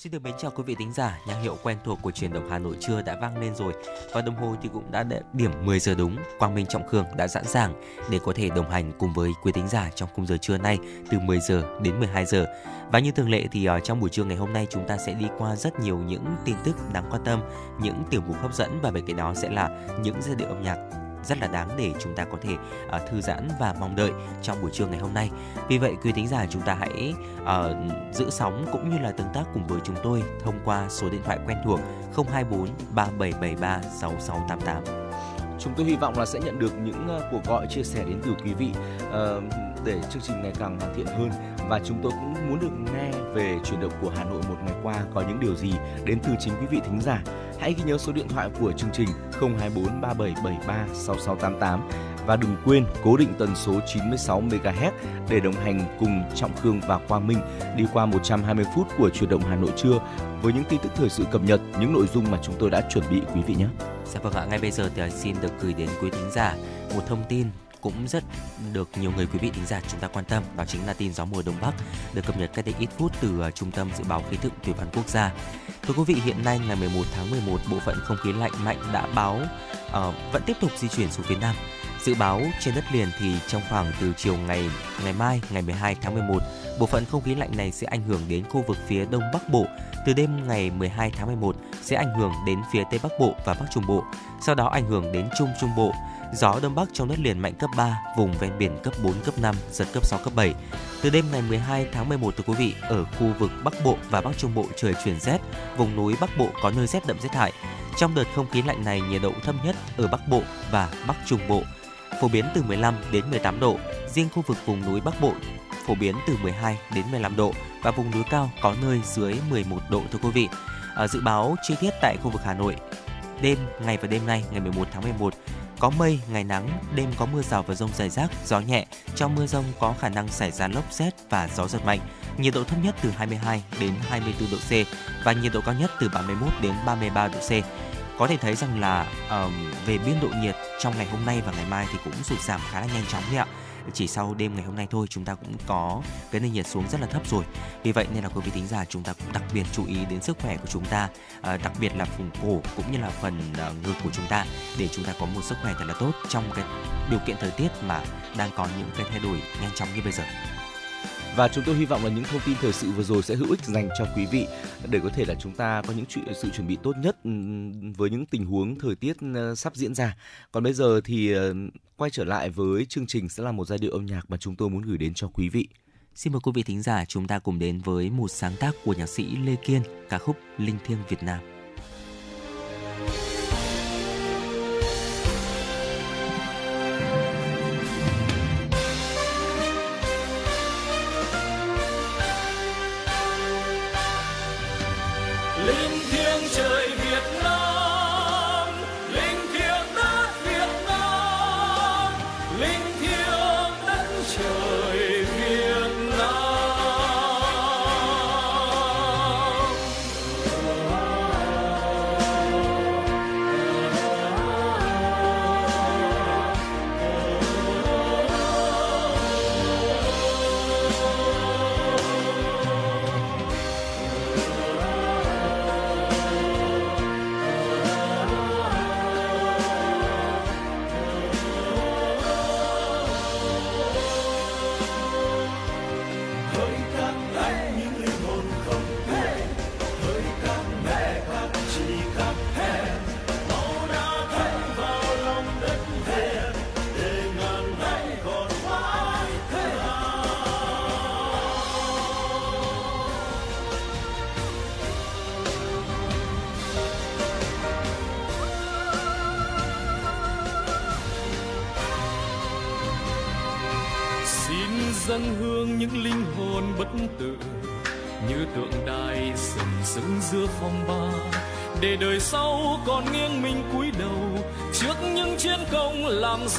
Xin được mến chào quý vị thính giả, nhạc hiệu quen thuộc của truyền động Hà Nội trưa đã vang lên rồi và đồng hồ thì cũng đã điểm 10 giờ đúng. Quang Minh Trọng Khương đã sẵn sàng để có thể đồng hành cùng với quý thính giả trong khung giờ trưa nay từ 10 giờ đến 12 giờ. Và như thường lệ thì ờ, trong buổi trưa ngày hôm nay chúng ta sẽ đi qua rất nhiều những tin tức đáng quan tâm, những tiểu mục hấp dẫn và bên cạnh đó sẽ là những giai điệu âm nhạc rất là đáng để chúng ta có thể uh, thư giãn và mong đợi trong buổi trưa ngày hôm nay. Vì vậy quý thính giả chúng ta hãy uh, giữ sóng cũng như là tương tác cùng với chúng tôi thông qua số điện thoại quen thuộc 024 3773 6688. Chúng tôi hy vọng là sẽ nhận được những uh, cuộc gọi chia sẻ đến từ quý vị uh, để chương trình ngày càng hoàn thiện hơn và chúng tôi cũng muốn được nghe về chuyển động của Hà Nội một ngày qua có những điều gì đến từ chính quý vị thính giả. Hãy ghi nhớ số điện thoại của chương trình 024 3773 6688 và đừng quên cố định tần số 96 MHz để đồng hành cùng Trọng Khương và Quang Minh đi qua 120 phút của chuyển động Hà Nội trưa với những tin tức thời sự cập nhật, những nội dung mà chúng tôi đã chuẩn bị quý vị nhé. Dạ vâng ạ, ngay bây giờ thì xin được gửi đến quý thính giả một thông tin cũng rất được nhiều người quý vị thính giả chúng ta quan tâm. Đó chính là tin gió mùa đông bắc được cập nhật cách đây ít phút từ à, trung tâm dự báo khí tượng thủy văn quốc gia. Thưa quý vị hiện nay ngày 11 tháng 11 bộ phận không khí lạnh mạnh đã báo uh, vẫn tiếp tục di chuyển xuống phía nam. Dự báo trên đất liền thì trong khoảng từ chiều ngày ngày mai ngày 12 tháng 11 bộ phận không khí lạnh này sẽ ảnh hưởng đến khu vực phía đông bắc bộ từ đêm ngày 12 tháng 11 sẽ ảnh hưởng đến phía tây bắc bộ và bắc trung bộ sau đó ảnh hưởng đến trung trung bộ Gió đông bắc trong đất liền mạnh cấp 3, vùng ven biển cấp 4, cấp 5, giật cấp 6, cấp 7. Từ đêm ngày 12 tháng 11 thưa quý vị, ở khu vực Bắc Bộ và Bắc Trung Bộ trời chuyển rét, vùng núi Bắc Bộ có nơi rét đậm rét hại. Trong đợt không khí lạnh này, nhiệt độ thấp nhất ở Bắc Bộ và Bắc Trung Bộ phổ biến từ 15 đến 18 độ, riêng khu vực vùng núi Bắc Bộ phổ biến từ 12 đến 15 độ và vùng núi cao có nơi dưới 11 độ thưa quý vị. Ở dự báo chi tiết tại khu vực Hà Nội, đêm ngày và đêm nay ngày 11 tháng 11 có mây, ngày nắng, đêm có mưa rào và rông rải rác, gió nhẹ. Trong mưa rông có khả năng xảy ra lốc xét và gió giật mạnh. Nhiệt độ thấp nhất từ 22 đến 24 độ C và nhiệt độ cao nhất từ 31 đến 33 độ C. Có thể thấy rằng là um, về biên độ nhiệt trong ngày hôm nay và ngày mai thì cũng sụt giảm khá là nhanh chóng đấy ạ chỉ sau đêm ngày hôm nay thôi chúng ta cũng có cái nền nhiệt xuống rất là thấp rồi. Vì vậy nên là quý vị thính giả chúng ta cũng đặc biệt chú ý đến sức khỏe của chúng ta à, đặc biệt là vùng cổ cũng như là phần à, ngực của chúng ta để chúng ta có một sức khỏe thật là tốt trong cái điều kiện thời tiết mà đang có những cái thay đổi nhanh chóng như bây giờ và chúng tôi hy vọng là những thông tin thời sự vừa rồi sẽ hữu ích dành cho quý vị để có thể là chúng ta có những chuyện sự chuẩn bị tốt nhất ừ, với những tình huống thời tiết ờ, sắp diễn ra. Còn bây giờ thì ờ, quay trở lại với chương trình sẽ là một giai điệu âm nhạc mà chúng tôi muốn gửi đến cho quý vị. Xin mời quý vị thính giả chúng ta cùng đến với một sáng tác của nhạc sĩ Lê Kiên, ca khúc Linh Thiêng Việt Nam.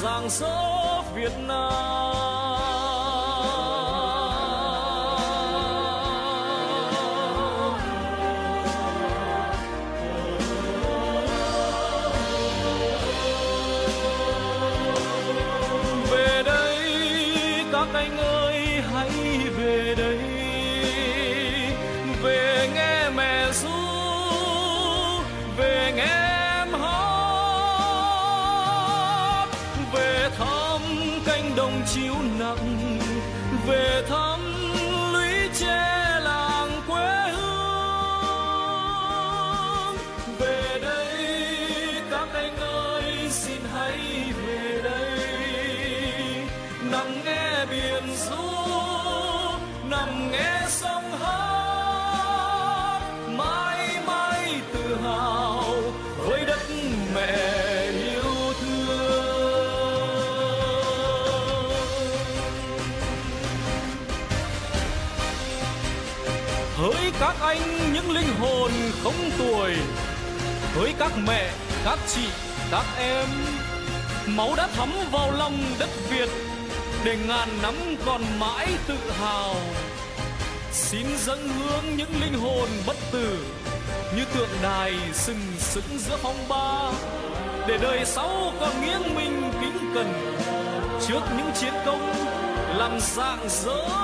Công làm làm dạng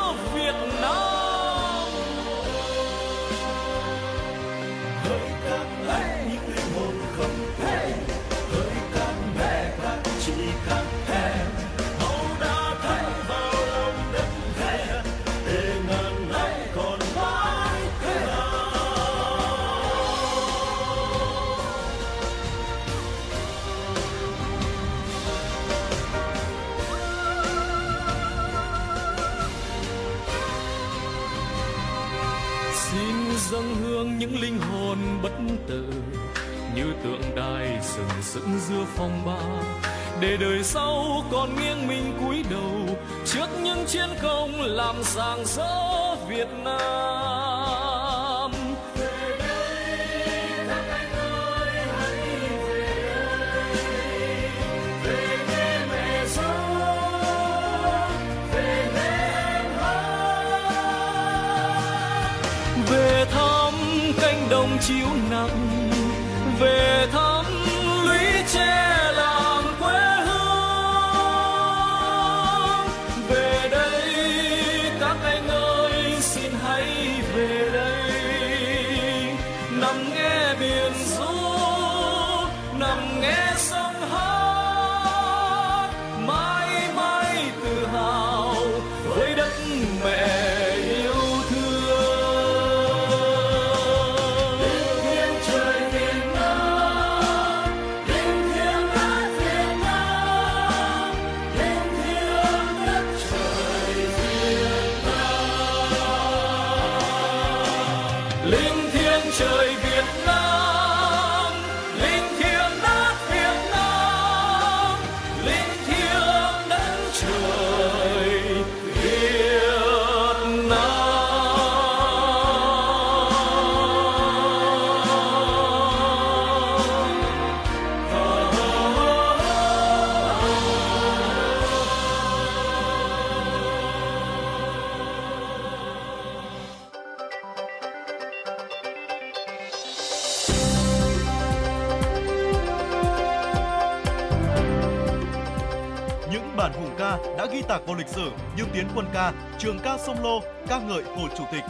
để đời sau còn nghiêng mình cúi đầu trước những chiến công làm rạng rỡ Việt Nam. Về đây các anh ơi hãy về đây về nghe mẹ ru về nghe em hát về thăm cánh đồng chiếu nặng, về thăm vào lịch sử như Tiến quân ca, Trường ca sông Lô, ca ngợi Hồ Chủ tịch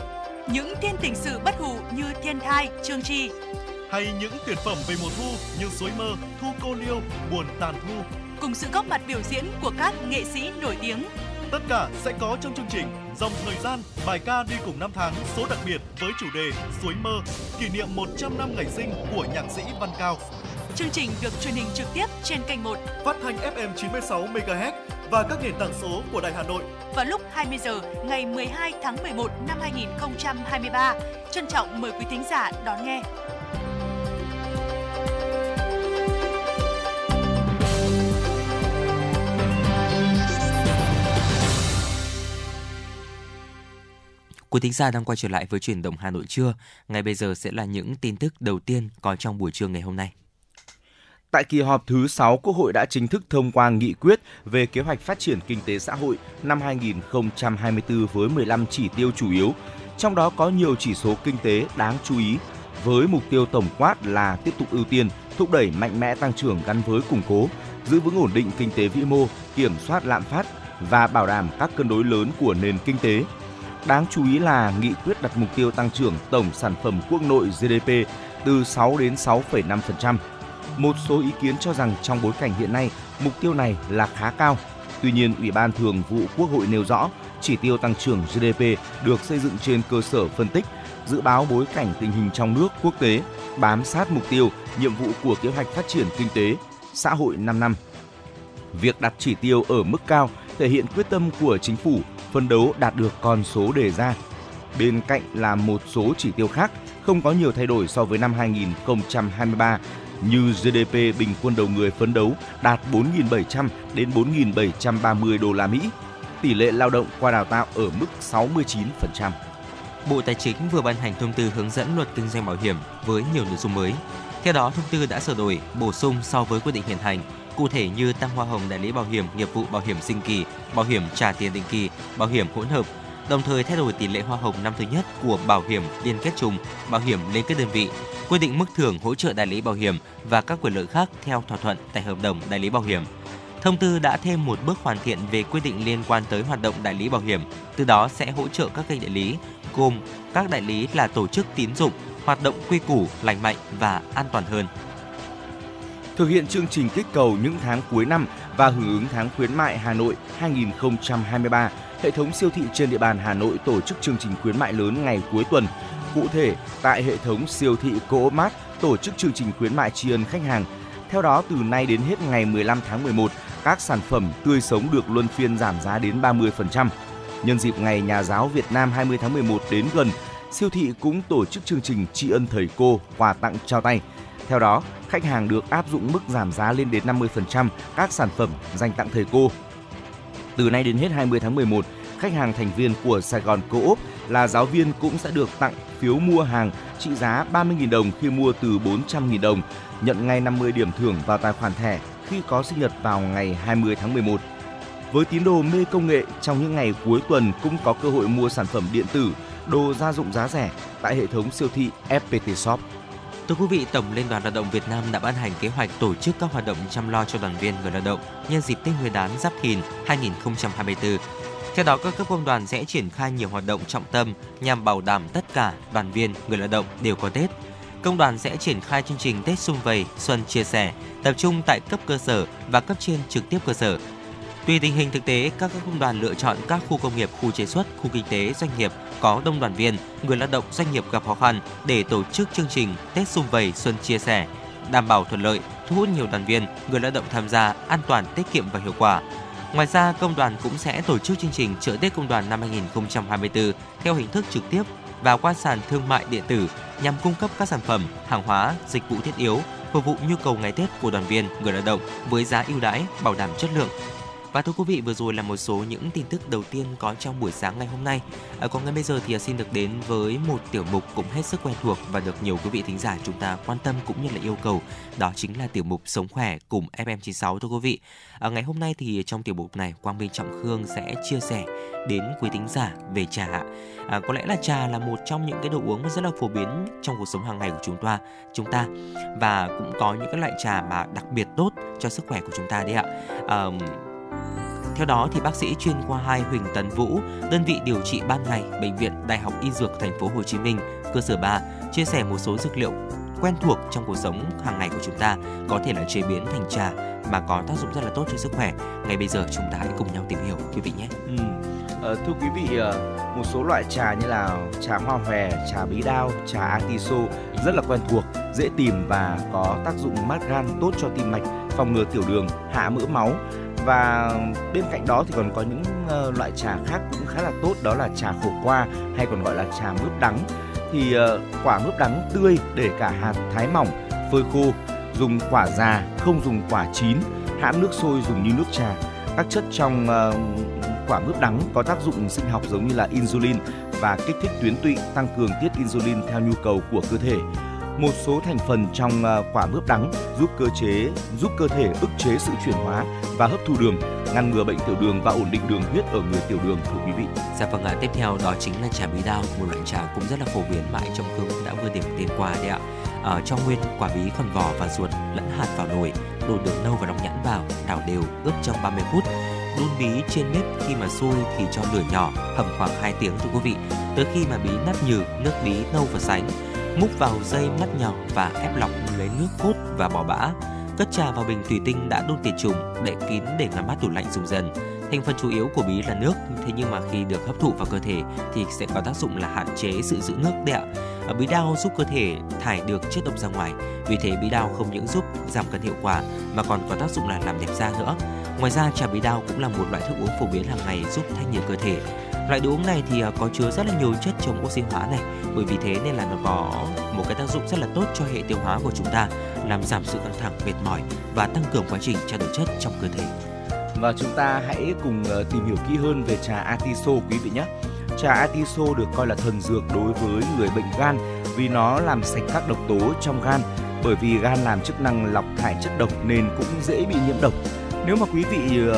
Những thiên tình sự bất hủ như Thiên Thai, Trương Tri. hay những tuyệt phẩm về mùa thu như Suối mơ, Thu cô liêu, Buồn tàn thu. Cùng sự góp mặt biểu diễn của các nghệ sĩ nổi tiếng. Tất cả sẽ có trong chương trình Dòng thời gian, bài ca đi cùng năm tháng số đặc biệt với chủ đề Suối mơ, kỷ niệm 100 năm ngày sinh của nhạc sĩ Văn Cao. Chương trình được truyền hình trực tiếp trên kênh 1 Phát thanh FM 96 MHz và các nền tảng số của Đài Hà Nội. vào lúc 20 giờ ngày 12 tháng 11 năm 2023. Trân trọng mời quý thính giả đón nghe. Quý thính giả đang quay trở lại với chuyển động Hà Nội trưa. Ngay bây giờ sẽ là những tin tức đầu tiên có trong buổi trưa ngày hôm nay. Tại kỳ họp thứ 6, Quốc hội đã chính thức thông qua nghị quyết về kế hoạch phát triển kinh tế xã hội năm 2024 với 15 chỉ tiêu chủ yếu, trong đó có nhiều chỉ số kinh tế đáng chú ý với mục tiêu tổng quát là tiếp tục ưu tiên thúc đẩy mạnh mẽ tăng trưởng gắn với củng cố, giữ vững ổn định kinh tế vĩ mô, kiểm soát lạm phát và bảo đảm các cân đối lớn của nền kinh tế. Đáng chú ý là nghị quyết đặt mục tiêu tăng trưởng tổng sản phẩm quốc nội GDP từ 6 đến 6,5%. Một số ý kiến cho rằng trong bối cảnh hiện nay, mục tiêu này là khá cao. Tuy nhiên, Ủy ban Thường vụ Quốc hội nêu rõ, chỉ tiêu tăng trưởng GDP được xây dựng trên cơ sở phân tích, dự báo bối cảnh tình hình trong nước, quốc tế, bám sát mục tiêu, nhiệm vụ của kế hoạch phát triển kinh tế, xã hội 5 năm. Việc đặt chỉ tiêu ở mức cao thể hiện quyết tâm của chính phủ phân đấu đạt được con số đề ra. Bên cạnh là một số chỉ tiêu khác không có nhiều thay đổi so với năm 2023 như GDP bình quân đầu người phấn đấu đạt 4.700 đến 4.730 đô la Mỹ, tỷ lệ lao động qua đào tạo ở mức 69%. Bộ Tài chính vừa ban hành thông tư hướng dẫn luật kinh doanh bảo hiểm với nhiều nội dung mới. Theo đó, thông tư đã sửa đổi, bổ sung so với quy định hiện hành, cụ thể như tăng hoa hồng đại lý bảo hiểm nghiệp vụ bảo hiểm sinh kỳ, bảo hiểm trả tiền định kỳ, bảo hiểm hỗn hợp, đồng thời thay đổi tỷ lệ hoa hồng năm thứ nhất của bảo hiểm liên kết trùng, bảo hiểm liên kết đơn vị, quy định mức thưởng hỗ trợ đại lý bảo hiểm và các quyền lợi khác theo thỏa thuận tại hợp đồng đại lý bảo hiểm. Thông tư đã thêm một bước hoàn thiện về quy định liên quan tới hoạt động đại lý bảo hiểm, từ đó sẽ hỗ trợ các kênh đại lý, gồm các đại lý là tổ chức tín dụng, hoạt động quy củ, lành mạnh và an toàn hơn. Thực hiện chương trình kích cầu những tháng cuối năm và hưởng ứng tháng khuyến mại Hà Nội 2023, hệ thống siêu thị trên địa bàn Hà Nội tổ chức chương trình khuyến mại lớn ngày cuối tuần. Cụ thể, tại hệ thống siêu thị Coop Mart tổ chức chương trình khuyến mại tri ân khách hàng. Theo đó, từ nay đến hết ngày 15 tháng 11, các sản phẩm tươi sống được luân phiên giảm giá đến 30%. Nhân dịp ngày Nhà giáo Việt Nam 20 tháng 11 đến gần, siêu thị cũng tổ chức chương trình tri ân thầy cô, quà tặng trao tay. Theo đó, khách hàng được áp dụng mức giảm giá lên đến 50% các sản phẩm dành tặng thầy cô. Từ nay đến hết 20 tháng 11, khách hàng thành viên của Sài Gòn Co-op là giáo viên cũng sẽ được tặng phiếu mua hàng trị giá 30.000 đồng khi mua từ 400.000 đồng, nhận ngay 50 điểm thưởng vào tài khoản thẻ khi có sinh nhật vào ngày 20 tháng 11. Với tín đồ mê công nghệ, trong những ngày cuối tuần cũng có cơ hội mua sản phẩm điện tử, đồ gia dụng giá rẻ tại hệ thống siêu thị FPT Shop. Thưa quý vị, Tổng Liên đoàn Lao động Việt Nam đã ban hành kế hoạch tổ chức các hoạt động chăm lo cho đoàn viên người lao động nhân dịp Tết Nguyên đán Giáp Thìn 2024. Theo đó, các cấp công đoàn sẽ triển khai nhiều hoạt động trọng tâm nhằm bảo đảm tất cả đoàn viên người lao động đều có Tết. Công đoàn sẽ triển khai chương trình Tết xung vầy, xuân chia sẻ, tập trung tại cấp cơ sở và cấp trên trực tiếp cơ sở. Tùy tình hình thực tế, các công đoàn lựa chọn các khu công nghiệp, khu chế xuất, khu kinh tế, doanh nghiệp có đông đoàn viên, người lao động doanh nghiệp gặp khó khăn để tổ chức chương trình Tết xung vầy xuân chia sẻ, đảm bảo thuận lợi, thu hút nhiều đoàn viên, người lao động tham gia an toàn, tiết kiệm và hiệu quả. Ngoài ra, công đoàn cũng sẽ tổ chức chương trình chợ Tết công đoàn năm 2024 theo hình thức trực tiếp và qua sàn thương mại điện tử nhằm cung cấp các sản phẩm, hàng hóa, dịch vụ thiết yếu phục vụ nhu cầu ngày Tết của đoàn viên, người lao động với giá ưu đãi, bảo đảm chất lượng, và thưa quý vị, vừa rồi là một số những tin tức đầu tiên có trong buổi sáng ngày hôm nay. À, còn ngay bây giờ thì à, xin được đến với một tiểu mục cũng hết sức quen thuộc và được nhiều quý vị thính giả chúng ta quan tâm cũng như là yêu cầu. Đó chính là tiểu mục Sống khỏe cùng FM96 thưa quý vị. À, ngày hôm nay thì trong tiểu mục này Quang Minh Trọng Khương sẽ chia sẻ đến quý thính giả về trà. À, có lẽ là trà là một trong những cái đồ uống rất là phổ biến trong cuộc sống hàng ngày của chúng ta, chúng ta và cũng có những cái loại trà mà đặc biệt tốt cho sức khỏe của chúng ta đấy ạ. À, theo đó thì bác sĩ chuyên khoa 2 Huỳnh Tấn Vũ, đơn vị điều trị ban ngày bệnh viện Đại học Y Dược thành phố Hồ Chí Minh, cơ sở 3 chia sẻ một số dược liệu quen thuộc trong cuộc sống hàng ngày của chúng ta có thể là chế biến thành trà mà có tác dụng rất là tốt cho sức khỏe. Ngay bây giờ chúng ta hãy cùng nhau tìm hiểu quý vị nhé. Ừ. À, thưa quý vị, ờ, một số loại trà như là trà hoa hòe, trà bí đao, trà atiso rất là quen thuộc, dễ tìm và có tác dụng mát gan tốt cho tim mạch, phòng ngừa tiểu đường, hạ mỡ máu và bên cạnh đó thì còn có những uh, loại trà khác cũng khá là tốt đó là trà khổ qua hay còn gọi là trà mướp đắng. Thì uh, quả mướp đắng tươi để cả hạt thái mỏng phơi khô dùng quả già không dùng quả chín hãm nước sôi dùng như nước trà. Các chất trong uh, quả mướp đắng có tác dụng sinh học giống như là insulin và kích thích tuyến tụy tăng cường tiết insulin theo nhu cầu của cơ thể một số thành phần trong ờ, quả mướp đắng giúp cơ chế giúp cơ thể ức chế sự chuyển hóa và hấp thu đường, ngăn ngừa bệnh tiểu đường và ổn định đường huyết ở người tiểu đường thưa quý vị. Dạ vâng ạ, tiếp theo đó chính là trà bí đao, một loại trà cũng rất là phổ biến mãi trong cương đã vừa điểm tên qua đấy ạ. Ờ, ở trong nguyên quả bí phần vỏ và ruột lẫn hạt vào nồi, đổ đường nâu và đóng nhãn vào, đảo đều ướp trong 30 phút. Đun bí trên bếp khi mà sôi thì cho lửa nhỏ, hầm khoảng 2 tiếng thưa quý vị. Tới khi mà bí nát nhừ, nước bí nâu và sánh, múc vào dây mắt nhỏ và ép lọc lấy nước cốt và bỏ bã. Cất trà vào bình thủy tinh đã đun tiệt trùng, đậy kín để ngăn mát tủ lạnh dùng dần. Thành phần chủ yếu của bí là nước, thế nhưng mà khi được hấp thụ vào cơ thể thì sẽ có tác dụng là hạn chế sự giữ nước đấy ạ. Bí đao giúp cơ thể thải được chất độc ra ngoài, vì thế bí đao không những giúp giảm cân hiệu quả mà còn có tác dụng là làm đẹp da nữa. Ngoài ra trà bí đao cũng là một loại thức uống phổ biến hàng ngày giúp thanh nhiệt cơ thể. Loại đồ uống này thì à, có chứa rất là nhiều chất chống oxy hóa này, bởi vì thế nên là nó có một cái tác dụng rất là tốt cho hệ tiêu hóa của chúng ta, làm giảm sự căng thẳng, mệt mỏi và tăng cường quá trình trao đổi chất trong cơ thể. Và chúng ta hãy cùng ờ, tìm hiểu kỹ hơn về trà Atiso quý vị nhé. Trà Atiso được coi là thần dược đối với người bệnh gan vì nó làm sạch các độc tố trong gan. Bởi vì gan làm chức năng lọc thải chất độc nên cũng dễ bị nhiễm độc. Nếu mà quý vị uh,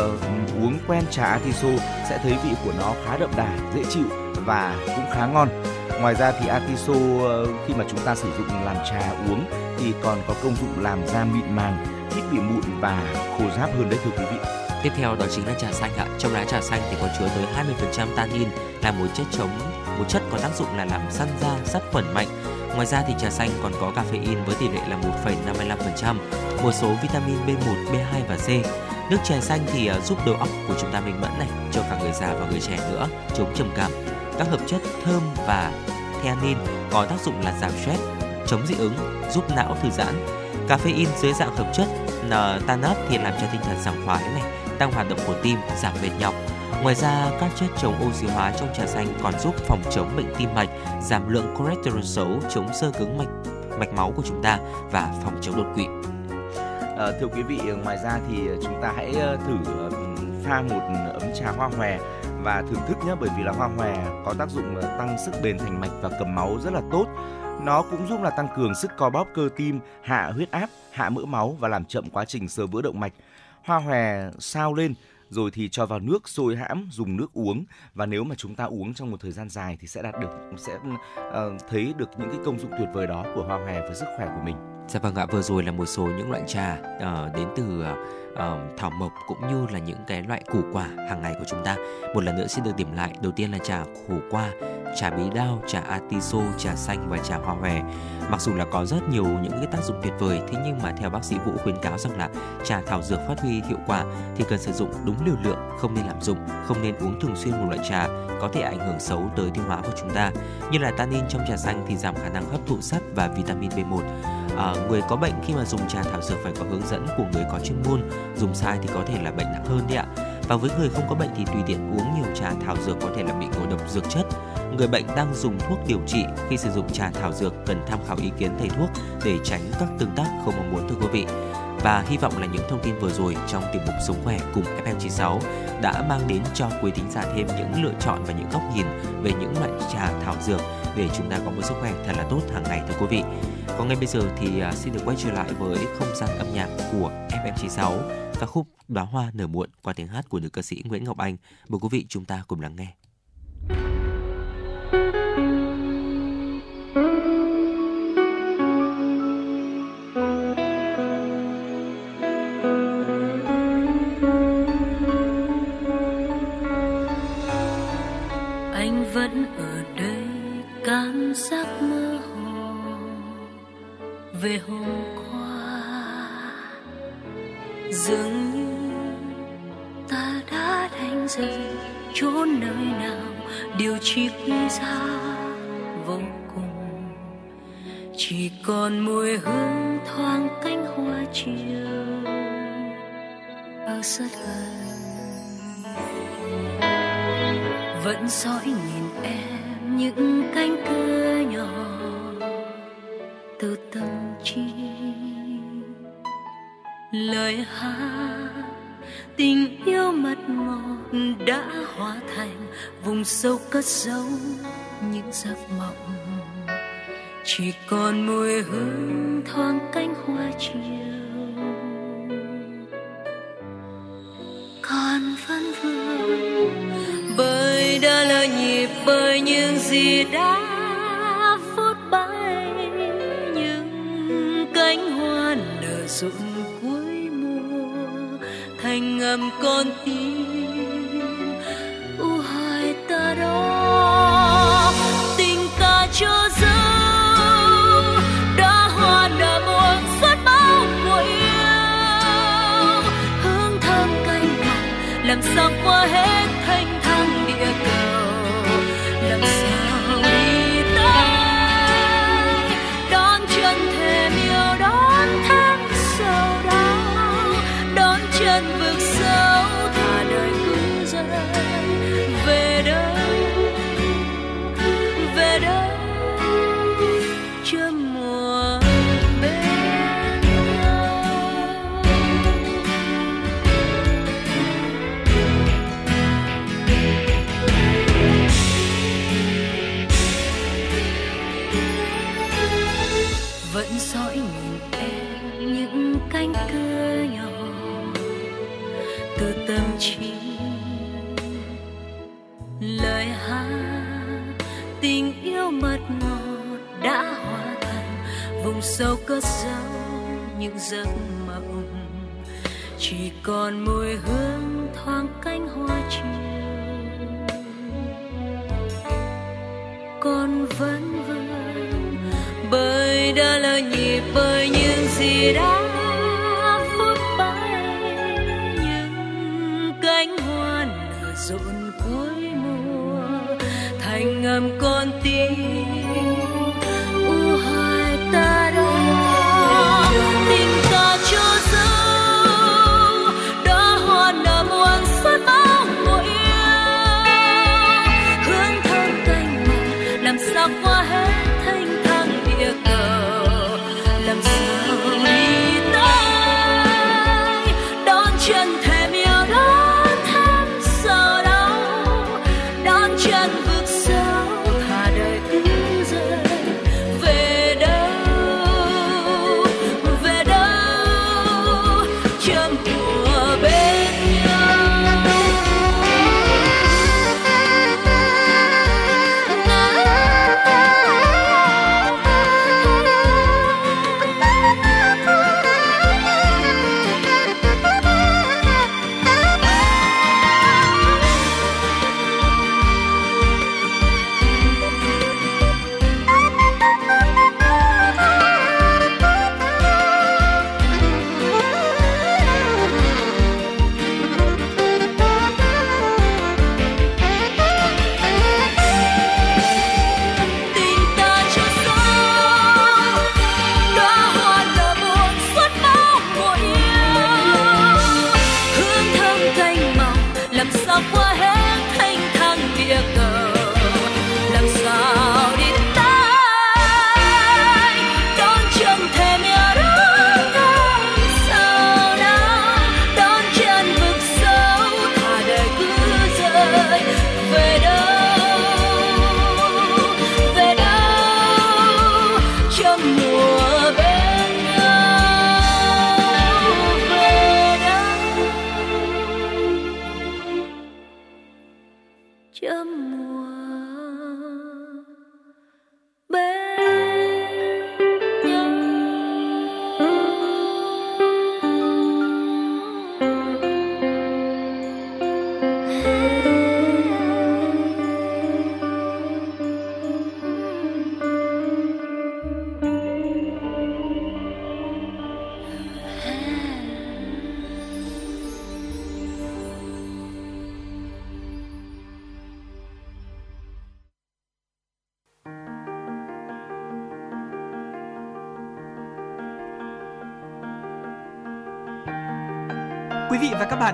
uống quen trà Atiso sẽ thấy vị của nó khá đậm đà, dễ chịu và cũng khá ngon. Ngoài ra thì Atiso uh, ờ, khi mà chúng ta sử dụng làm trà uống thì còn có công dụng làm da mịn màng, ít bị mụn và khô ráp hơn đấy thưa quý vị. Tiếp theo đó chính là trà xanh ạ. Trong lá trà xanh thì có chứa tới 20% tannin là một chất chống một chất có tác dụng là làm săn da, sát khuẩn mạnh. Ngoài ra thì trà xanh còn có caffeine với tỷ lệ là 1,55%, một số vitamin B1, B2 và C. Nước trà xanh thì ờ, giúp đầu óc của chúng ta minh mẫn này, cho cả người già và người trẻ nữa, chống trầm cảm. Các hợp chất thơm và theanine có tác dụng là giảm stress, chống dị ứng, giúp não thư giãn. Caffeine dưới dạng hợp chất tanat thì làm cho tinh thần sảng khoái này, tăng hoạt động của tim, giảm mệt nhọc. Ngoài ra, các chất chống oxy hóa trong trà xanh còn giúp phòng chống bệnh tim mạch, giảm lượng cholesterol xấu, chống sơ cứng mạch mạch máu của chúng ta và phòng chống đột quỵ. À, thưa quý vị, ờ, ngoài ra thì ờ, chúng ta hãy thử pha một ấm trà hoa hòe và thưởng thức nhé bởi vì là hoa hòe có tác dụng tăng sức bền thành mạch và cầm máu rất là tốt. Nó cũng giúp là tăng cường sức co bóp cơ tim, hạ huyết áp, hạ mỡ máu và làm chậm quá trình sơ vữa động mạch. Hoa hòe sao lên rồi thì cho vào nước sôi hãm dùng nước uống và nếu mà chúng ta uống trong một thời gian dài thì sẽ đạt được sẽ uh, thấy được những cái công dụng tuyệt vời đó của hoa hòe với sức khỏe của mình. Dạ vâng ạ, vừa rồi là một số những loại trà uh, đến từ uh, thảo mộc cũng như là những cái loại củ quả hàng ngày của chúng ta. Một lần nữa xin được điểm lại, đầu tiên là trà khổ qua, trà bí đao, trà atiso, trà xanh và trà hoa hòe. Mặc dù là có rất nhiều những cái tác dụng tuyệt vời, thế nhưng mà theo bác sĩ Vũ khuyến cáo rằng là trà thảo dược phát huy hiệu quả thì cần sử dụng đúng liều lượng, không nên lạm dụng, không nên uống thường xuyên một loại trà có thể ảnh hưởng xấu tới tiêu hóa của chúng ta. Như là tannin trong trà xanh thì giảm khả năng hấp thụ sắt và vitamin B1 à, người có bệnh khi mà dùng trà thảo dược phải có hướng dẫn của người có chuyên môn. Dùng sai thì có thể là bệnh nặng hơn đấy ạ. Và với người không có bệnh thì tùy tiện uống nhiều trà thảo dược có thể là bị ngộ độc dược chất. Người bệnh đang dùng thuốc điều trị khi sử dụng trà thảo dược cần tham khảo ý kiến thầy thuốc để tránh các tương tác không mong muốn thưa quý vị. Và hy vọng là những thông tin vừa rồi trong tiểu mục Sống khỏe cùng FM96 đã mang đến cho quý thính giả thêm những lựa chọn và những góc nhìn về những loại trà thảo dược để chúng ta có một sức khỏe thật là tốt hàng ngày thưa quý vị. Còn ngay bây giờ thì à, xin được quay trở lại với không gian âm nhạc của FM96 ca khúc Đóa hoa nở muộn qua tiếng hát của nữ ca sĩ Nguyễn Ngọc Anh. Mời quý vị chúng ta cùng lắng nghe. Về hôm qua, dường như ta đã đánh rơi chốn nơi nào. Điều chỉ quý giá vô cùng, chỉ còn mùi hương thoáng cánh hoa chiều. Ở rất gần vẫn dõi nhìn em những lời hát. Tình yêu mật ngọt đã hóa thành vùng sâu cất giấu những giấc mộng. Chỉ còn mùi hương thoáng cánh hoa chiều. Còn vẫn vương, bởi đã lỡ nhịp, bởi những gì đã làm con tim. U hại ta đó, tình ta cho dấu đã hoa đã buồn suốt bao mùa yêu. Hương thơm canh cạn làm sao qua hết sâu cất giấu những giấc mộng chỉ còn mùi hương thoáng cánh hoa chiều. Con vẫn vương bởi đã lỡ nhịp, bởi những gì đã phút bay. Những cánh hoa nở rộn cuối mùa, thành ngầm con tim.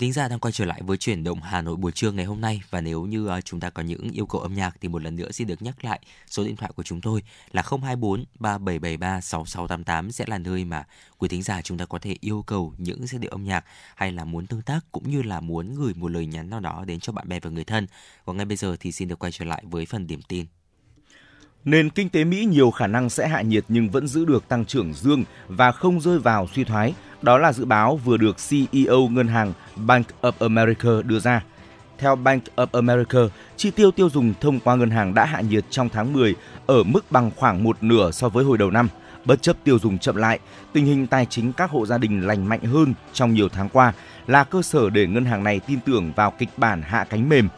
thính giả đang quay trở lại với chuyển động Hà Nội buổi trưa ngày hôm nay và nếu như uh, chúng ta có những yêu cầu âm nhạc thì một lần nữa xin được nhắc lại số điện thoại của chúng tôi là 024 3773 6688 sẽ là nơi mà quý thính giả chúng ta có thể yêu cầu những giai điệu âm nhạc hay là muốn tương tác cũng như là muốn gửi một lời nhắn nào đó đến cho bạn bè và người thân. Và ngay bây giờ thì xin được quay trở lại với phần điểm tin. Nền kinh tế Mỹ nhiều khả năng sẽ hạ nhiệt nhưng vẫn giữ được tăng trưởng dương và không rơi vào suy thoái. Đó là dự báo vừa được CEO ngân hàng Bank of America đưa ra. Theo Bank of America, chi tiêu tiêu dùng thông qua ngân hàng đã hạ nhiệt trong tháng 10 ở mức bằng khoảng một nửa so với hồi đầu năm. Bất chấp tiêu dùng chậm lại, tình hình tài chính các hộ gia đình lành mạnh hơn trong nhiều tháng qua là cơ sở để ngân hàng này tin tưởng vào kịch bản hạ cánh mềm.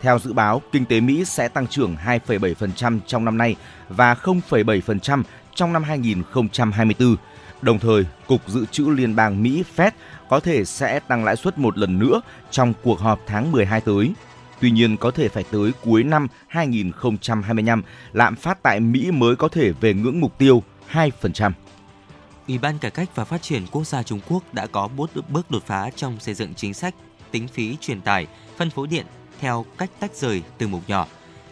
Theo dự báo, kinh tế Mỹ sẽ tăng trưởng 2,7% trong năm nay và 0,7% trong năm 2024. Đồng thời, Cục Dự trữ Liên bang Mỹ Fed có thể sẽ tăng lãi suất một lần nữa trong cuộc họp tháng 12 tới. Tuy nhiên, có thể phải tới cuối năm 2025, lạm phát tại Mỹ mới có thể về ngưỡng mục tiêu 2%. Ủy ban Cải cách và Phát triển Quốc gia Trung Quốc đã có bước đột phá trong xây dựng chính sách tính phí truyền tải, phân phối điện theo cách tách rời từ mục nhỏ.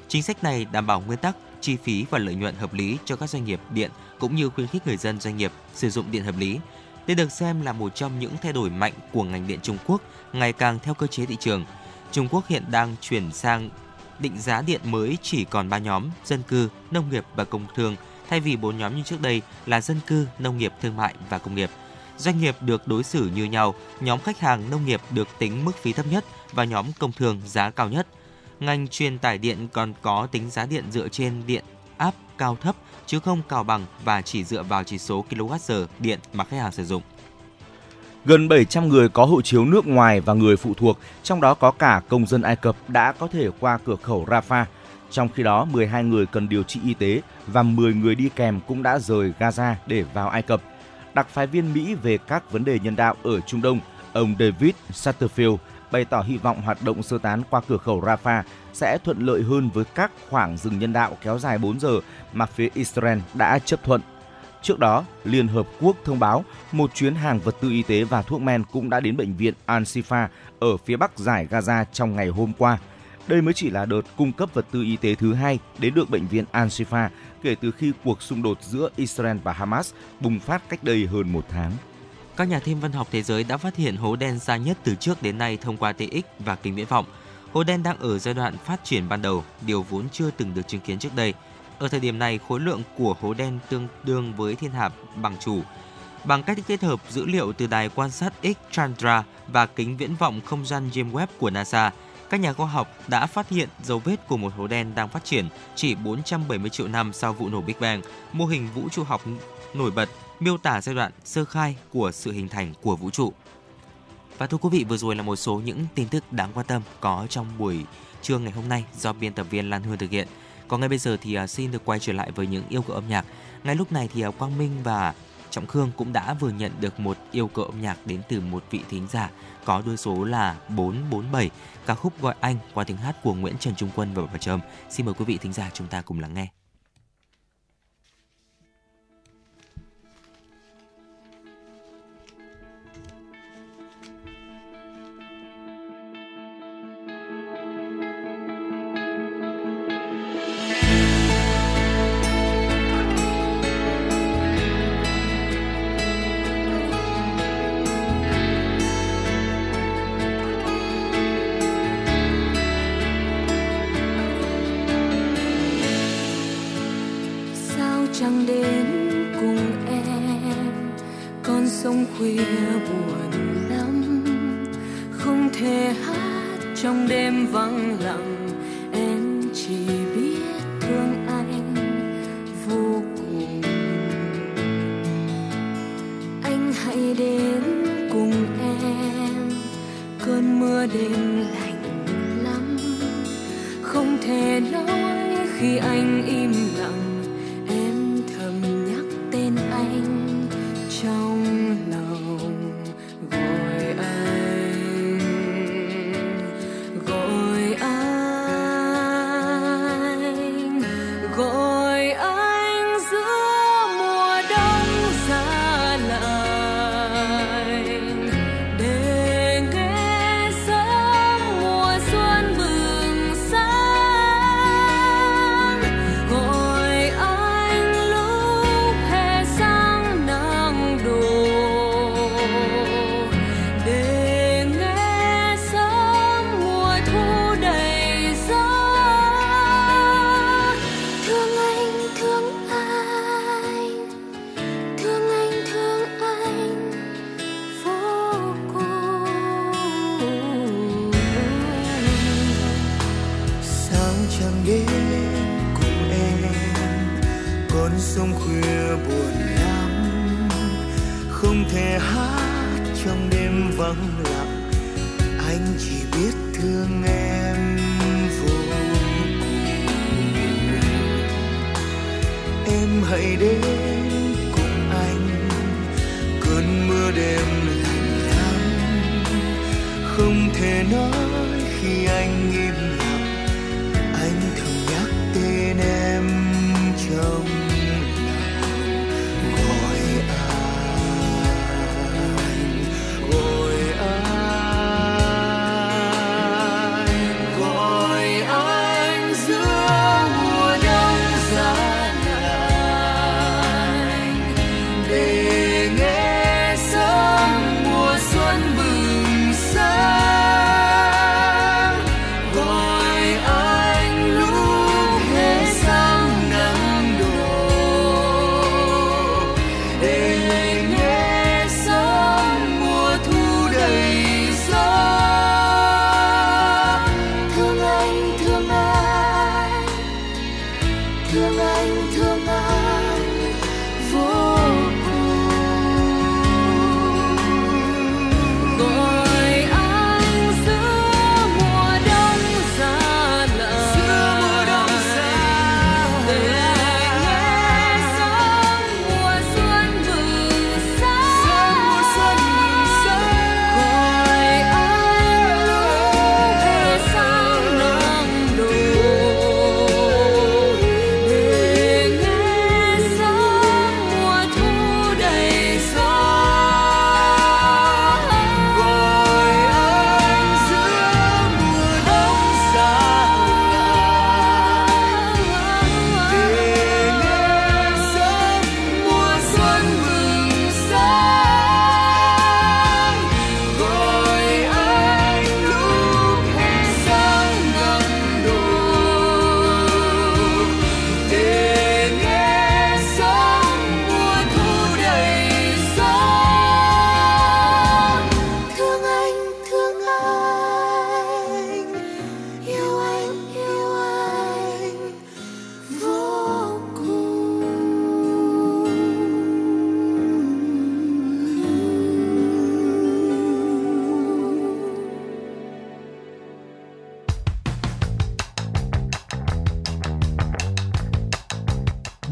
Chính sách này đảm bảo nguyên tắc chi phí và lợi nhuận hợp lý cho các doanh nghiệp điện cũng như khuyến khích người dân doanh nghiệp sử dụng điện hợp lý. Đây được xem là một trong những thay đổi mạnh của ngành điện Trung Quốc ngày càng theo cơ chế thị trường. Trung Quốc hiện đang chuyển sang định giá điện mới chỉ còn 3 nhóm: dân cư, nông nghiệp và công thương thay vì bốn nhóm như trước đây là dân cư, nông nghiệp, thương mại và công nghiệp. Doanh nghiệp được đối xử như nhau, nhóm khách hàng nông nghiệp được tính mức phí thấp nhất và nhóm công thương giá cao nhất. Ngành truyền tải điện còn có tính giá điện dựa trên điện áp cao thấp chứ không cao bằng và chỉ dựa vào chỉ số kWh điện mà khách hàng sử dụng. Gần 700 người có hộ chiếu nước ngoài và người phụ thuộc, trong đó có cả công dân Ai Cập đã có thể qua cửa khẩu Rafah. Trong khi đó, 12 người cần điều trị y tế và 10 người đi kèm cũng đã rời Gaza để vào Ai Cập. Đặc phái viên Mỹ về các vấn đề nhân đạo ở Trung Đông, ông David Satterfield bày tỏ hy vọng hoạt động sơ tán qua cửa khẩu Rafah sẽ thuận lợi hơn với các khoảng dừng nhân đạo kéo dài 4 giờ mà phía Israel đã chấp thuận. Trước đó, Liên Hợp Quốc thông báo một chuyến hàng vật tư y tế và thuốc men cũng đã đến bệnh viện Al-Shifa ở phía bắc giải Gaza trong ngày hôm qua. Đây mới chỉ là đợt cung cấp vật tư y tế thứ hai đến được bệnh viện Al-Shifa kể từ khi cuộc xung đột giữa Israel và Hamas bùng phát cách đây hơn một tháng. Các nhà thiên văn học thế giới đã phát hiện hố đen xa nhất từ trước đến nay thông qua TX và kính viễn vọng. Hố đen đang ở giai đoạn phát triển ban đầu, điều vốn chưa từng được chứng kiến trước đây. Ở thời điểm này, khối lượng của hố đen tương đương với thiên hà bằng chủ. Bằng cách kết hợp dữ liệu từ đài quan sát X Chandra và kính viễn vọng không gian James Webb của NASA, các nhà khoa học đã phát hiện dấu vết của một hố đen đang phát triển chỉ 470 triệu năm sau vụ nổ Big Bang, mô hình vũ trụ học nổi bật miêu tả giai đoạn sơ khai của sự hình thành của vũ trụ. Và thưa quý vị, vừa rồi là một số những tin tức đáng quan tâm có trong buổi trưa ngày hôm nay do biên tập viên Lan Hương thực hiện. Còn ngay bây giờ thì à, xin được quay trở lại với những yêu cầu âm nhạc. Ngay lúc này thì à, Quang Minh và Trọng Khương cũng đã vừa nhận được một yêu cầu âm nhạc đến từ một vị thính giả có đuôi số là 447, ca khúc gọi anh qua tiếng hát của Nguyễn Trần Trung Quân và Bảo Trâm. Xin mời quý vị thính giả chúng ta cùng lắng nghe. Đêm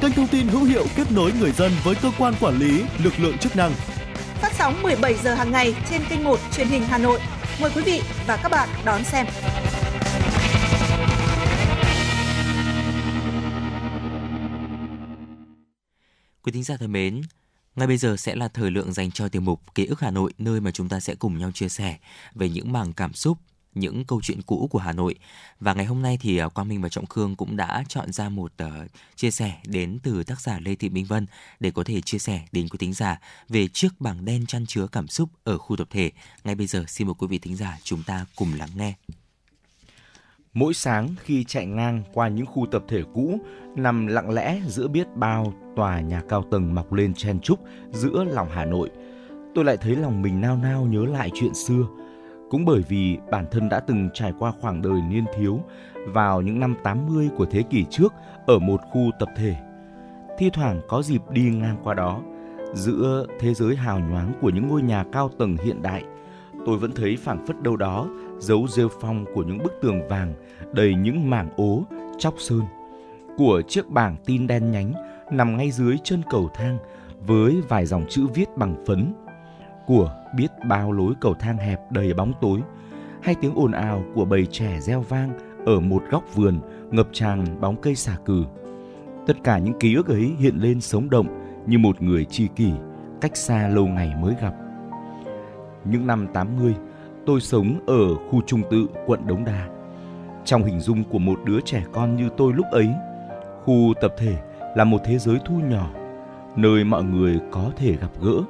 kênh thông tin hữu hiệu kết nối người dân với cơ quan quản lý, lực lượng chức năng. Phát sóng 17 giờ hàng ngày trên kênh 1 truyền hình Hà Nội. Mời quý vị và các bạn đón xem. Quý thính giả thân mến, ngay bây giờ sẽ là thời lượng dành cho tiểu mục Ký ức Hà Nội nơi mà chúng ta sẽ cùng nhau chia sẻ về những mảng cảm xúc, những câu chuyện cũ của Hà Nội. Và ngày hôm nay thì à, Quang Minh và Trọng Khương cũng đã chọn ra một uh, chia sẻ đến từ tác giả Lê Thị Minh Vân để có thể chia sẻ đến quý thính giả về chiếc bảng đen chăn chứa cảm xúc ở khu tập thể. Ngay bây giờ xin mời quý vị thính giả chúng ta cùng lắng nghe. Mỗi sáng khi chạy ngang qua những khu tập thể cũ nằm lặng lẽ giữa biết bao tòa nhà cao tầng mọc lên chen chúc giữa lòng Hà Nội, tôi lại thấy lòng mình nao nao nhớ lại chuyện xưa. Cũng bởi vì bản thân đã từng trải qua khoảng đời niên thiếu vào những năm 80 của thế kỷ trước ở một khu tập thể. Thi thoảng có dịp đi ngang qua đó, giữa thế giới hào nhoáng của những ngôi nhà cao tầng hiện đại, tôi vẫn thấy phảng phất đâu đó dấu rêu phong của những bức tường vàng đầy những mảng ố, chóc sơn. Của chiếc bảng tin đen nhánh nằm ngay dưới chân cầu thang với vài dòng chữ viết bằng phấn. Của biết bao lối cầu thang hẹp đầy bóng tối, hay tiếng ồn ào của bầy trẻ reo vang ở một góc vườn ngập tràn bóng cây xà cừ. Tất cả những ký ức ấy hiện lên sống động như một người tri kỷ cách xa lâu ngày mới gặp. Những năm 80, tôi sống ở khu trung tự quận Đống Đa. Trong hình dung của một đứa trẻ con như tôi lúc ấy, khu tập thể là một thế giới thu nhỏ, nơi mọi người có thể gặp gỡ,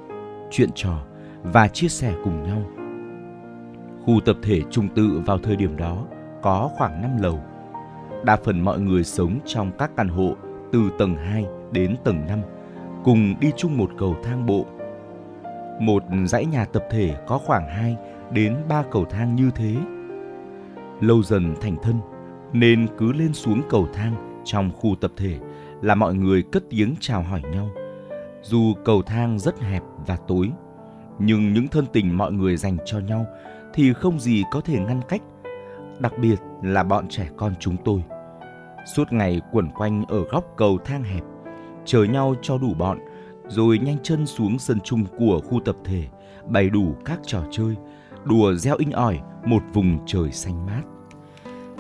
chuyện trò và chia sẻ cùng nhau. Khu tập thể trung tự vào thời điểm đó có khoảng 5 lầu. Đa phần mọi người sống trong các căn hộ từ tầng 2 đến tầng 5, cùng đi chung một cầu thang bộ. Một dãy nhà tập thể có khoảng 2 đến 3 cầu thang như thế. Lâu dần thành thân, nên cứ lên xuống cầu thang trong khu tập thể là mọi người cất tiếng chào hỏi nhau. Dù cầu thang rất hẹp và tối, nhưng những thân tình mọi người dành cho nhau thì không gì có thể ngăn cách, đặc biệt là bọn trẻ con chúng tôi. Suốt ngày quẩn quanh ở góc cầu thang hẹp, chờ nhau cho đủ bọn, rồi nhanh chân xuống sân chung của khu tập thể, bày đủ các trò chơi, đùa reo inh ỏi một vùng trời xanh mát.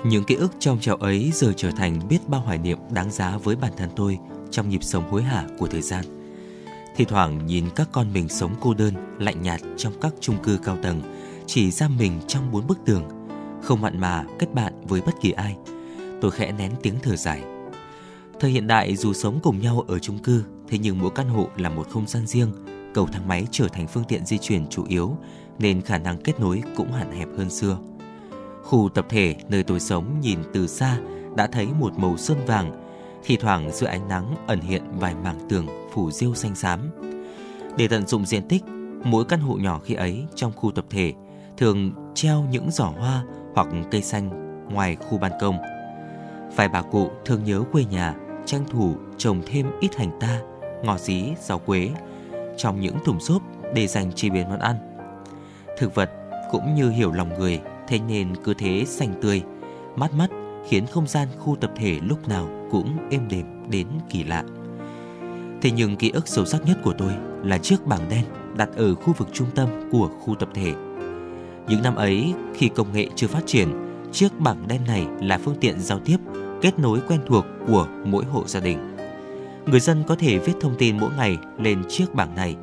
Những ký ức trong trào ấy giờ trở thành biết bao hoài niệm đáng giá với bản thân tôi trong nhịp sống hối hả của thời gian. Thì thoảng nhìn các con mình sống cô đơn, lạnh nhạt trong các chung cư cao tầng, chỉ giam mình trong bốn bức tường, không mặn mà kết bạn với bất kỳ ai. Tôi khẽ nén tiếng thở dài. Thời hiện đại dù sống cùng nhau ở chung cư, thế nhưng mỗi căn hộ là một không gian riêng, cầu thang máy trở thành phương tiện di chuyển chủ yếu, nên khả năng kết nối cũng hạn hẹp hơn xưa. Khu tập thể nơi tôi sống nhìn từ xa đã thấy một màu sơn vàng, thì thoảng giữa ánh nắng ẩn hiện vài mảng tường phủ rêu xanh xám. Để tận dụng diện tích, mỗi căn hộ nhỏ khi ấy trong khu tập thể thường treo những giỏ hoa hoặc cây xanh ngoài khu ban công. Vài bà cụ thường nhớ quê nhà, tranh thủ trồng thêm ít hành ta, ngò dí, rau quế trong những thùng xốp để dành chế biến món ăn. Thực vật cũng như hiểu lòng người, thế nên cứ thế xanh tươi, mát mắt khiến không gian khu tập thể lúc nào cũng êm đềm đến kỳ lạ. Thế nhưng ký ức sâu sắc nhất của tôi là chiếc bảng đen đặt ở khu vực trung tâm của khu tập thể. Những năm ấy, khi công nghệ chưa phát triển, chiếc bảng đen này là phương tiện giao tiếp, kết nối quen thuộc của mỗi hộ gia đình. Người dân có thể viết thông tin mỗi ngày lên chiếc bảng này.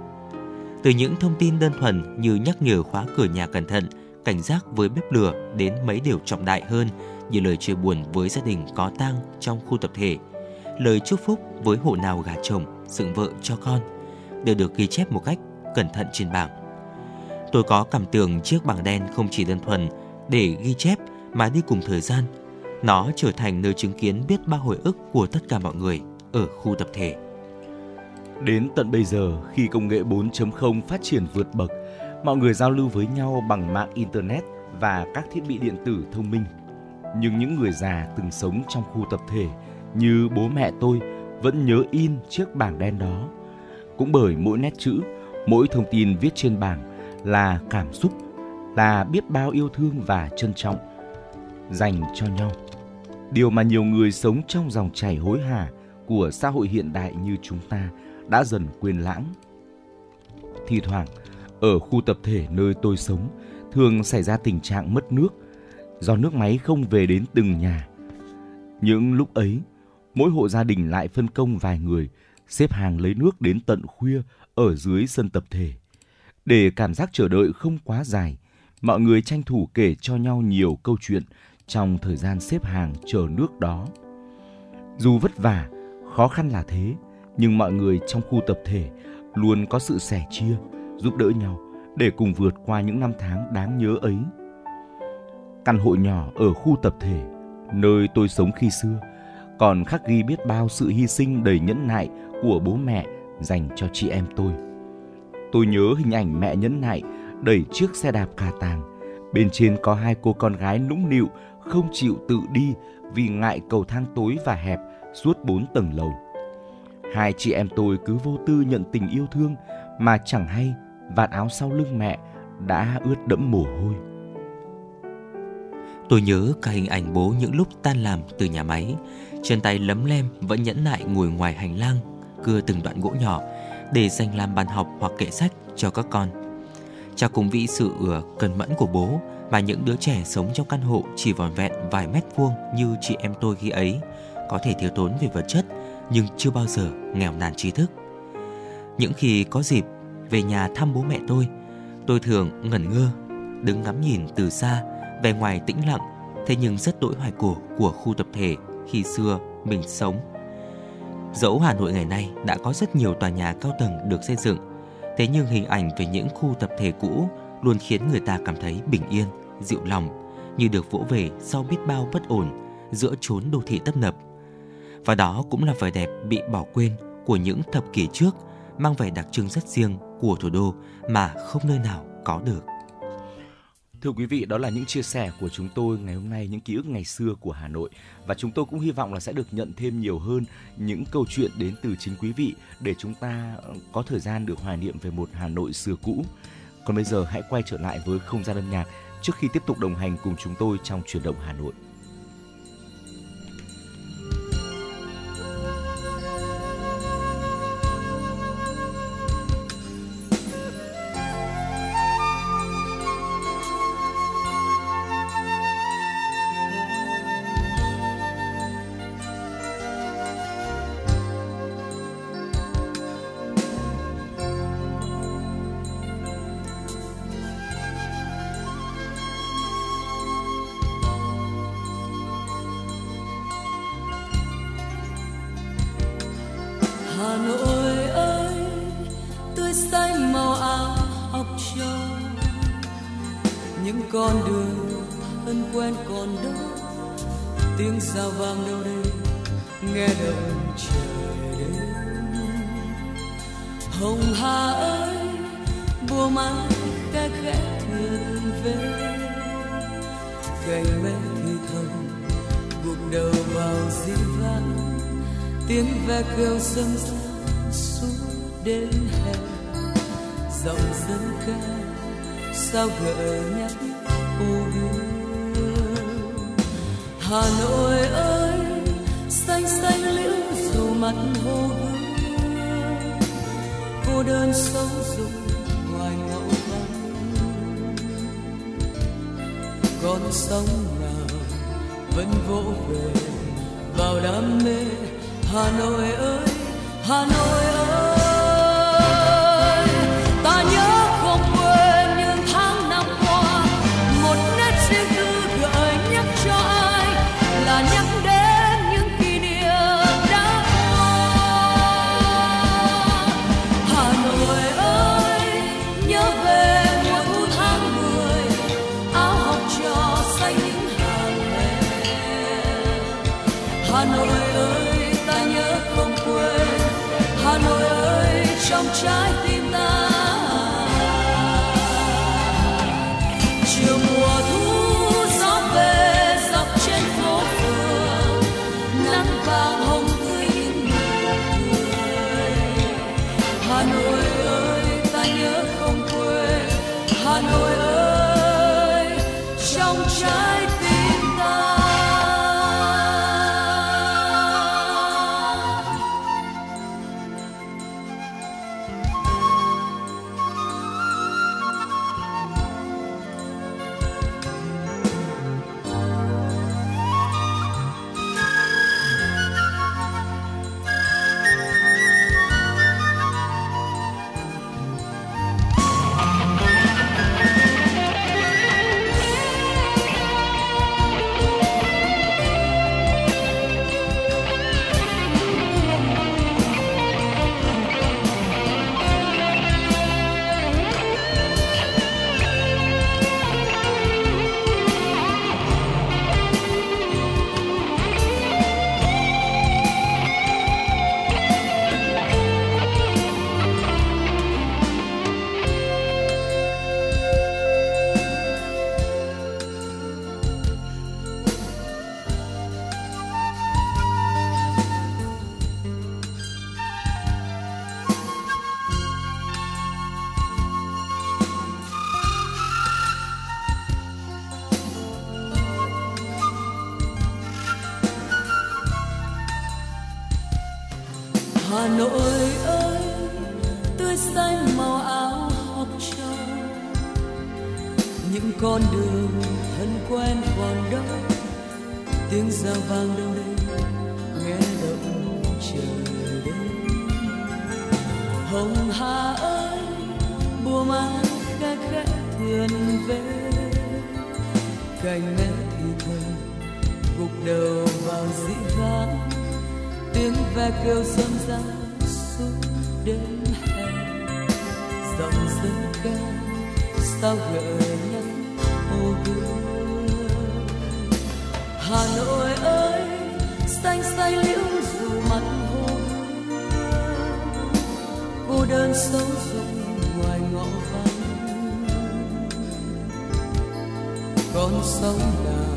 Từ những thông tin đơn thuần như nhắc nhở khóa cửa nhà cẩn thận, cảnh giác với bếp lửa đến mấy điều trọng đại hơn như lời chia buồn với gia đình có tang trong khu tập thể, lời chúc phúc với hộ nào gả chồng, dựng vợ cho con đều được ghi chép một cách cẩn thận trên bảng. Tôi có cảm tưởng chiếc bảng đen không chỉ đơn thuần để ghi chép mà đi cùng thời gian, nó trở thành nơi chứng kiến biết bao hồi ức của tất cả mọi người ở khu tập thể. Đến tận bây giờ, khi công nghệ 4.0 phát triển vượt bậc, mọi người giao lưu với nhau bằng mạng internet và các thiết bị điện tử thông minh. Nhưng những người già từng sống trong khu tập thể như bố mẹ tôi vẫn nhớ in chiếc bảng đen đó. Cũng bởi mỗi nét chữ, mỗi thông tin viết trên bảng là cảm xúc, là biết bao yêu thương và trân trọng dành cho nhau. Điều mà nhiều người sống trong dòng chảy hối hả của xã hội hiện đại như chúng ta đã dần quên lãng. Thì thoảng, ở khu tập thể nơi tôi sống, thường xảy ra tình trạng mất nước do nước máy không về đến từng nhà. Những lúc ấy, mỗi hộ gia đình lại phân công vài người xếp hàng lấy nước đến tận khuya ở dưới sân tập thể. Để cảm giác chờ đợi không quá dài, mọi người tranh thủ kể cho nhau nhiều câu chuyện trong thời gian xếp hàng chờ nước đó. Dù vất vả, khó khăn là thế, nhưng mọi người trong khu tập thể luôn có sự sẻ chia, giúp đỡ nhau để cùng vượt qua những năm tháng đáng nhớ ấy. Căn hộ nhỏ ở khu tập thể, nơi tôi sống khi xưa, còn khắc ghi biết bao sự hy sinh đầy nhẫn nại của bố mẹ dành cho chị em tôi. Tôi nhớ hình ảnh mẹ nhẫn nại đẩy chiếc xe đạp cà tàng. Bên trên có hai cô con gái nũng nịu không chịu tự đi vì ngại cầu thang tối và hẹp suốt bốn tầng lầu. Hai chị em tôi cứ vô tư nhận tình yêu thương mà chẳng hay vạt áo sau lưng mẹ đã ướt đẫm mồ hôi. Tôi nhớ cả hình ảnh bố những lúc tan làm từ nhà máy, chân tay lấm lem vẫn nhẫn nại ngồi ngoài hành lang, cưa từng đoạn gỗ nhỏ để dành làm bàn học hoặc kệ sách cho các con. Cha cùng vị sự cần mẫn của bố mà những đứa trẻ sống trong căn hộ chỉ vòn vẹn vài mét vuông như chị em tôi khi ấy có thể thiếu thốn về vật chất nhưng chưa bao giờ nghèo nàn trí thức. Những khi có dịp về nhà thăm bố mẹ tôi, tôi thường ngẩn ngơ, đứng ngắm nhìn từ xa về ngoài tĩnh lặng thế nhưng rất đỗi hoài cổ của khu tập thể khi xưa mình sống. Dẫu Hà Nội ngày nay đã có rất nhiều tòa nhà cao tầng được xây dựng, thế nhưng hình ảnh về những khu tập thể cũ luôn khiến người ta cảm thấy bình yên, dịu lòng, như được vỗ về sau biết bao bất ổn giữa chốn đô thị tấp nập. Và đó cũng là vẻ đẹp bị bỏ quên của những thập kỷ trước, mang vẻ đặc trưng rất riêng của thủ đô mà không nơi nào có được. Thưa quý vị, đó là những chia sẻ của chúng tôi ngày hôm nay, những ký ức ngày xưa của Hà Nội. Và chúng tôi cũng hy vọng là sẽ được nhận thêm nhiều hơn những câu chuyện đến từ chính quý vị để chúng ta ờ, có thời gian được hoài niệm về một Hà Nội xưa cũ. Còn bây giờ hãy quay trở lại với không gian âm nhạc trước khi tiếp tục đồng hành cùng chúng tôi trong chuyển động Hà Nội. Hà Nội ơi, tươi xanh màu áo học trò. Những con đường thân quen còn đó, tiếng sao vang đâu đây, nghe động trời đêm hồng hà ơi, bùa mai khẽ khẽ thương về. Cành mẹ thì thầm, gục đầu vào dĩ vãng tiếng ve kêu sâm sâm đến hè giọng dân ca sao gợi nhắc ô hương. Hà nội ơi, xanh xanh liễu dù mặt hồ hương cô đơn sống dùng ngoài ngõ vắng. Con sóng nào vẫn vỗ về vào đam mê? Hà Nội ơi, Hà Nội ơi. Trong trái tim đầu vào dĩ vãng. Tiếng ve kêu râm ra suốt đêm hè. Dòng dân ca, sao gợi nhắc hồ gươm hà nội ơi, xanh xanh liễu dù mặt hồ cô đơn sâu rụng ngoài ngõ vắng. Con sóng nào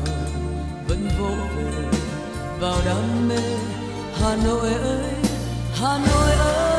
vẫn vỗ về vào đam mê. Hà nội ơi hà nội ơi.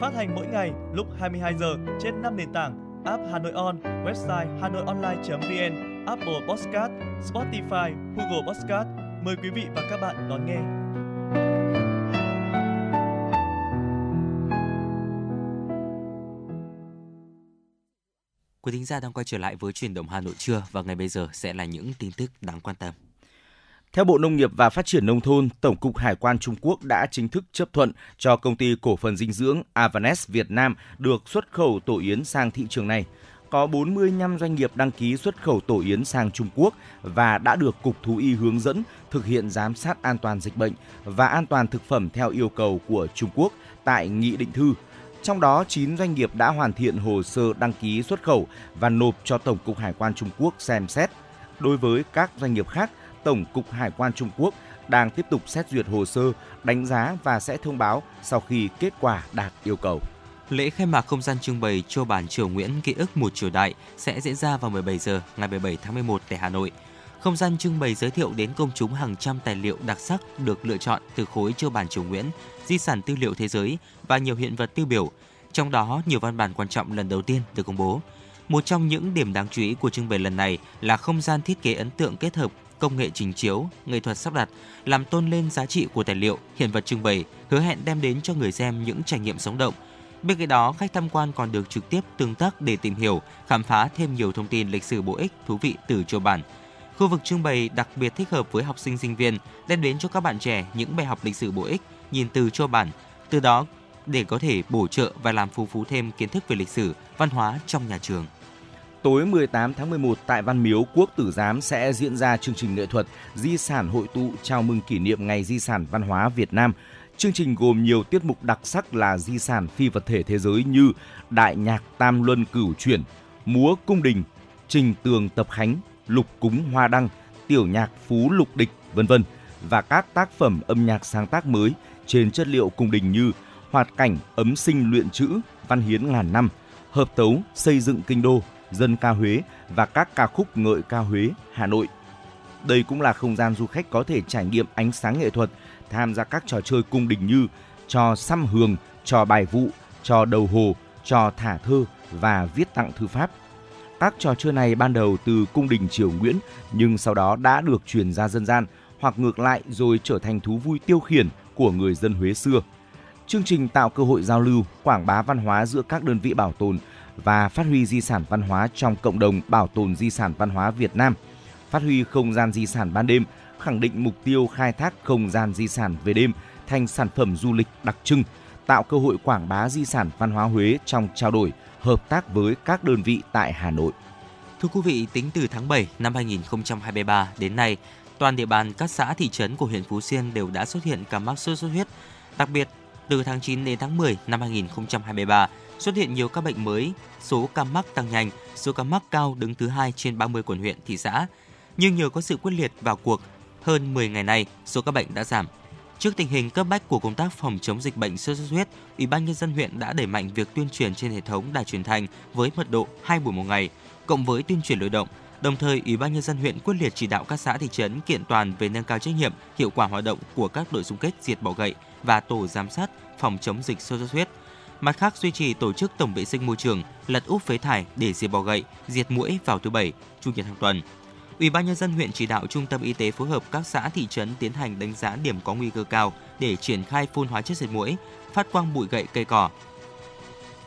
Phát hành mỗi ngày lúc 22 giờ trên 5 nền tảng app Hà Nội On, website hanoionline.vn, Apple Podcast, Spotify, Google Podcast. Mời quý vị và các bạn đón nghe. Quý thính giả đang quay trở lại với truyền động Hà Nội trưa và ngày bây giờ sẽ là những tin tức đáng quan tâm. Theo Bộ Nông nghiệp và Phát triển Nông thôn, Tổng cục Hải quan Trung Quốc đã chính thức chấp thuận cho công ty cổ phần dinh dưỡng Avanes Việt Nam được xuất khẩu tổ yến sang thị trường này. Có 45 doanh nghiệp đăng ký xuất khẩu tổ yến sang Trung Quốc và đã được Cục Thú y hướng dẫn thực hiện giám sát an toàn dịch bệnh và an toàn thực phẩm theo yêu cầu của Trung Quốc tại Nghị định thư. Trong đó, 9 doanh nghiệp đã hoàn thiện hồ sơ đăng ký xuất khẩu và nộp cho Tổng cục Hải quan Trung Quốc xem xét. Đối với các doanh nghiệp khác, Tổng cục Hải quan Trung Quốc đang tiếp tục xét duyệt hồ sơ, đánh giá và sẽ thông báo sau khi kết quả đạt yêu cầu. Lễ khai mạc không gian trưng bày Châu bản Triều Nguyễn ký ức một triều đại sẽ diễn ra vào 17 giờ ngày 17 tháng 11 tại Hà Nội. Không gian trưng bày giới thiệu đến công chúng hàng trăm tài liệu đặc sắc được lựa chọn từ khối Châu bản Triều Nguyễn, di sản tư liệu thế giới và nhiều hiện vật tiêu biểu. Trong đó, nhiều văn bản quan trọng lần đầu tiên được công bố. Một trong những điểm đáng chú ý của trưng bày lần này là không gian thiết kế ấn tượng kết hợp công nghệ trình chiếu, nghệ thuật sắp đặt, làm tôn lên giá trị của tài liệu, hiện vật trưng bày, hứa hẹn đem đến cho người xem những trải nghiệm sống động. Bên cạnh đó, khách tham quan còn được trực tiếp tương tác để tìm hiểu, khám phá thêm nhiều thông tin lịch sử bổ ích, thú vị từ châu bản. Khu vực trưng bày đặc biệt thích hợp với học sinh sinh viên, đem đến cho các bạn trẻ những bài học lịch sử bổ ích, nhìn từ châu bản, từ đó để có thể bổ trợ và làm phong phú thêm kiến thức về lịch sử, văn hóa trong nhà trường. Tối 18 tháng 11 tại Văn Miếu Quốc Tử Giám sẽ diễn ra chương trình nghệ thuật Di sản hội tụ chào mừng kỷ niệm Ngày Di sản Văn hóa Việt Nam. Chương trình gồm nhiều tiết mục đặc sắc là di sản phi vật thể thế giới như Đại nhạc Tam Luân Cửu Chuyển, Múa Cung Đình, Trình Tường Tập Khánh, Lục Cúng Hoa Đăng, Tiểu nhạc Phú Lục Địch, vân vân và các tác phẩm âm nhạc sáng tác mới trên chất liệu cung đình như Hoạt cảnh ấm sinh luyện chữ, văn hiến ngàn năm, hợp tấu xây dựng kinh đô, dân ca Huế và các ca khúc ngợi ca Huế, Hà Nội. Đây cũng là không gian du khách có thể trải nghiệm ánh sáng nghệ thuật, tham gia các trò chơi cung đình như trò xăm hường, trò bài vụ, trò đầu hồ, trò thả thơ và viết tặng thư pháp. Các trò chơi này ban đầu từ cung đình triều Nguyễn nhưng sau đó đã được truyền ra dân gian hoặc ngược lại rồi trở thành thú vui tiêu khiển của người dân Huế xưa. Chương trình tạo cơ hội giao lưu, quảng bá văn hóa giữa các đơn vị bảo tồn và phát huy di sản văn hóa trong cộng đồng bảo tồn di sản văn hóa Việt Nam, phát huy không gian di sản ban đêm, khẳng định mục tiêu khai thác không gian di sản về đêm thành sản phẩm du lịch đặc trưng, tạo cơ hội quảng bá di sản văn hóa Huế trong trao đổi, hợp tác với các đơn vị tại Hà Nội. Thưa quý vị, tính từ tháng 7 năm 2023 đến nay, toàn địa bàn các xã thị trấn của huyện Phú Xuyên đều đã xuất hiện ca mắc sốt xuất huyết. Đặc biệt, từ tháng 9 đến tháng 10 năm 2023, xuất hiện nhiều ca bệnh mới, số ca mắc tăng nhanh, số ca mắc cao đứng thứ hai trên 30 quận huyện, thị xã. Nhưng nhờ có sự quyết liệt vào cuộc, hơn 10 ngày nay, số ca bệnh đã giảm. Trước tình hình cấp bách của công tác phòng chống dịch bệnh sốt xuất huyết, Ủy ban nhân dân huyện đã đẩy mạnh việc tuyên truyền trên hệ thống đài truyền thanh với mật độ 2 buổi một ngày, cộng với tuyên truyền lưu động. Đồng thời, Ủy ban nhân dân huyện quyết liệt chỉ đạo các xã thị trấn kiện toàn về nâng cao trách nhiệm, hiệu quả hoạt động của các đội xung kết diệt bọ gậy và tổ giám sát phòng chống dịch sốt xuất huyết. Mặt khác duy trì tổ chức tổng vệ sinh môi trường, lật úp phế thải để diệt bọ gậy, diệt muỗi vào thứ bảy, chủ nhật hàng tuần. Ủy ban nhân dân huyện chỉ đạo trung tâm y tế phối hợp các xã thị trấn tiến hành đánh giá điểm có nguy cơ cao để triển khai phun hóa chất diệt muỗi, phát quang bụi gậy cây cỏ.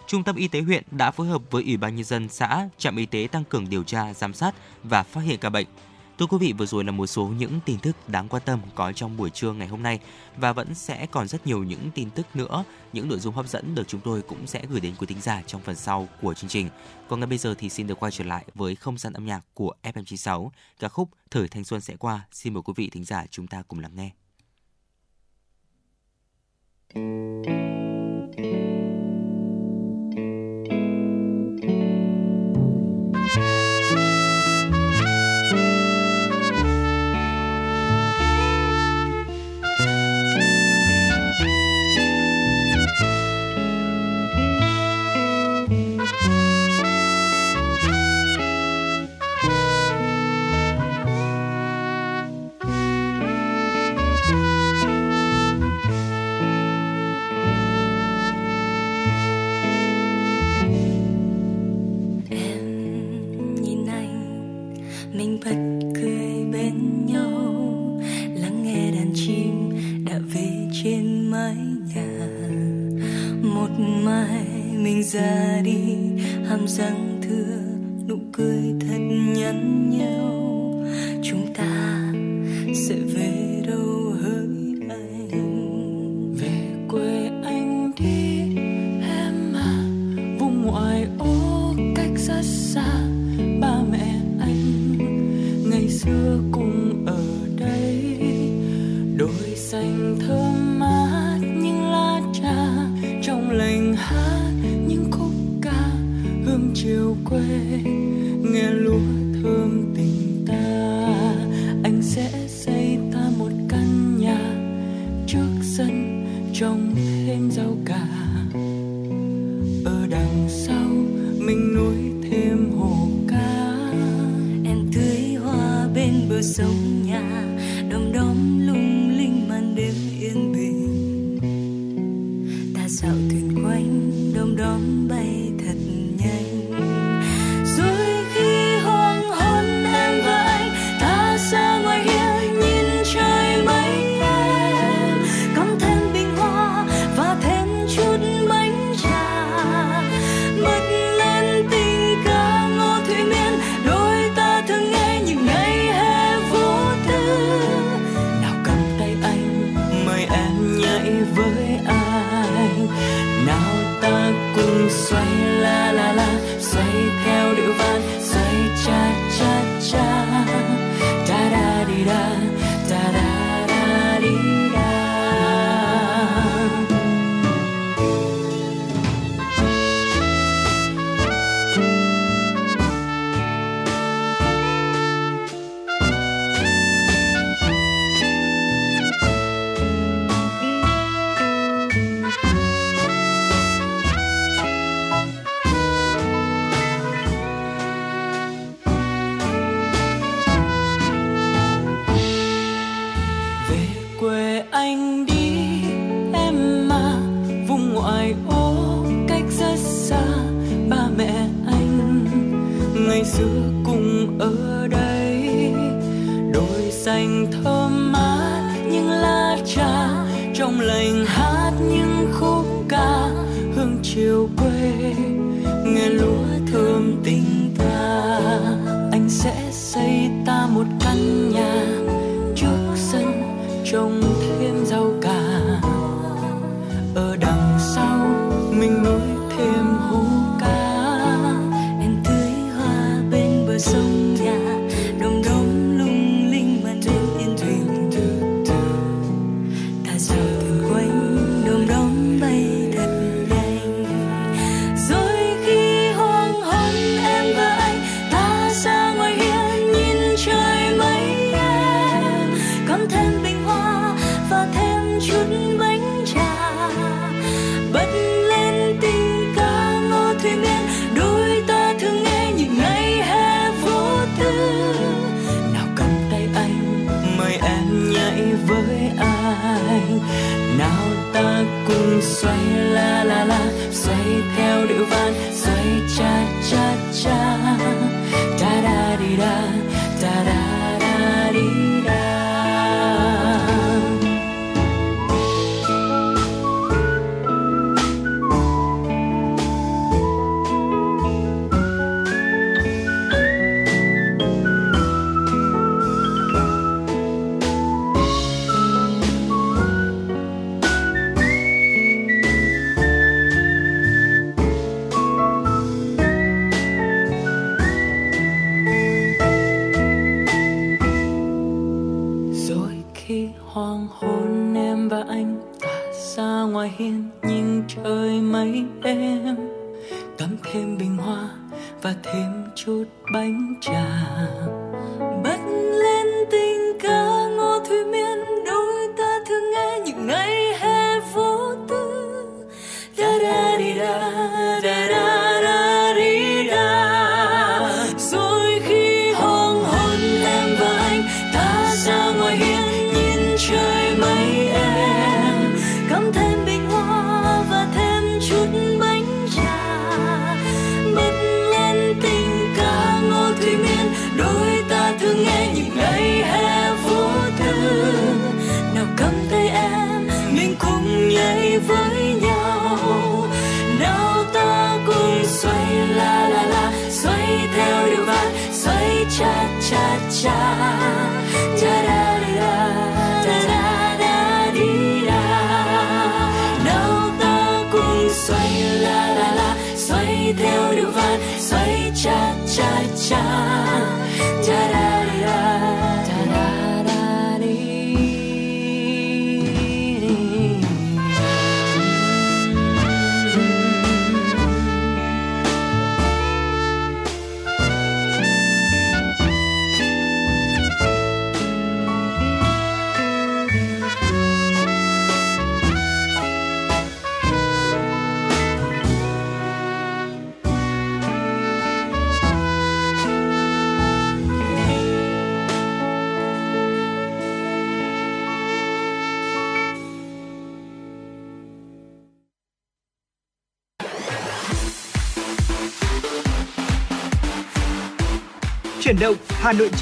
Trung tâm y tế huyện đã phối hợp với Ủy ban nhân dân xã, trạm y tế tăng cường điều tra, giám sát và phát hiện ca bệnh. Thưa quý vị, vừa rồi là một số những tin tức đáng quan tâm có trong buổi trưa ngày hôm nay và vẫn sẽ còn rất nhiều những tin tức nữa, những nội dung hấp dẫn được chúng tôi cũng sẽ gửi đến quý thính giả trong phần sau của chương trình. Còn ngay bây giờ thì xin được quay trở lại với không gian âm nhạc của FM96, ca khúc Thời thanh xuân sẽ qua. Xin mời quý vị thính giả chúng ta cùng lắng nghe. Ra đi. Hàm răng thưa nụ cười thật nhắn nhớ trong thiên dầu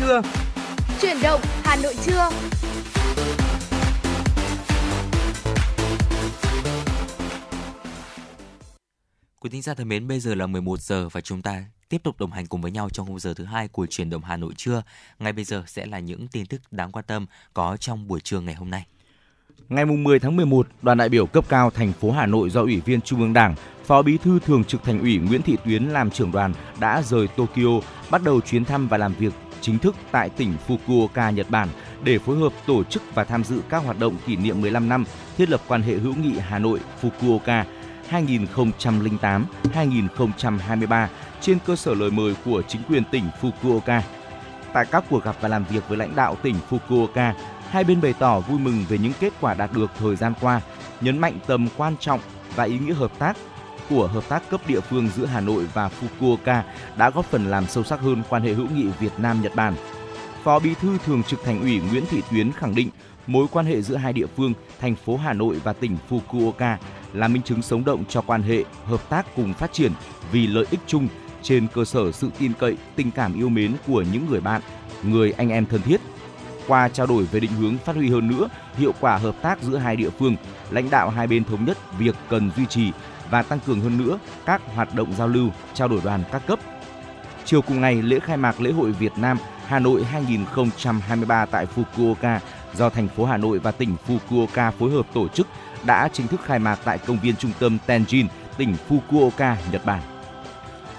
trưa. Chuyển động Hà Nội trưa. Quý thính giả thân mến, bây giờ là 11 giờ và chúng ta tiếp tục đồng hành cùng với nhau trong khung giờ thứ hai của chuyển động Hà Nội trưa. Ngay bây giờ sẽ là những tin tức đáng quan tâm có trong buổi trưa ngày hôm nay. Ngày 10 tháng 11, đoàn đại biểu cấp cao thành phố Hà Nội do Ủy viên Trung ương Đảng, Phó Bí thư Thường trực Thành ủy Nguyễn Thị Tuyến làm trưởng đoàn đã rời Tokyo, bắt đầu chuyến thăm và làm việc chính thức tại tỉnh Fukuoka, Nhật Bản để phối hợp tổ chức và tham dự các hoạt động kỷ niệm 15 năm thiết lập quan hệ hữu nghị Hà Nội Fukuoka 2008-2023 trên cơ sở lời mời của chính quyền tỉnh Fukuoka. Tại các cuộc gặp và làm việc với lãnh đạo tỉnh Fukuoka, hai bên bày tỏ vui mừng về những kết quả đạt được thời gian qua, nhấn mạnh tầm quan trọng và ý nghĩa hợp tác của hợp tác cấp địa phương giữa Hà Nội và Fukuoka đã góp phần làm sâu sắc hơn quan hệ hữu nghị Việt Nam Nhật Bản. Phó Bí thư Thường trực Thành ủy Nguyễn Thị Tuyến khẳng định mối quan hệ giữa hai địa phương, thành phố Hà Nội và tỉnh Fukuoka là minh chứng sống động cho quan hệ hợp tác cùng phát triển vì lợi ích chung trên cơ sở sự tin cậy, tình cảm yêu mến của những người bạn, người anh em thân thiết. Qua trao đổi về định hướng phát huy hơn nữa hiệu quả hợp tác giữa hai địa phương, lãnh đạo hai bên thống nhất việc cần duy trì và tăng cường hơn nữa các hoạt động giao lưu, trao đổi đoàn các cấp. Chiều cùng ngày, lễ khai mạc lễ hội Việt Nam Hà Nội 2023 tại Fukuoka do thành phố Hà Nội và tỉnh Fukuoka phối hợp tổ chức đã chính thức khai mạc tại công viên trung tâm Tenjin, tỉnh Fukuoka, Nhật Bản.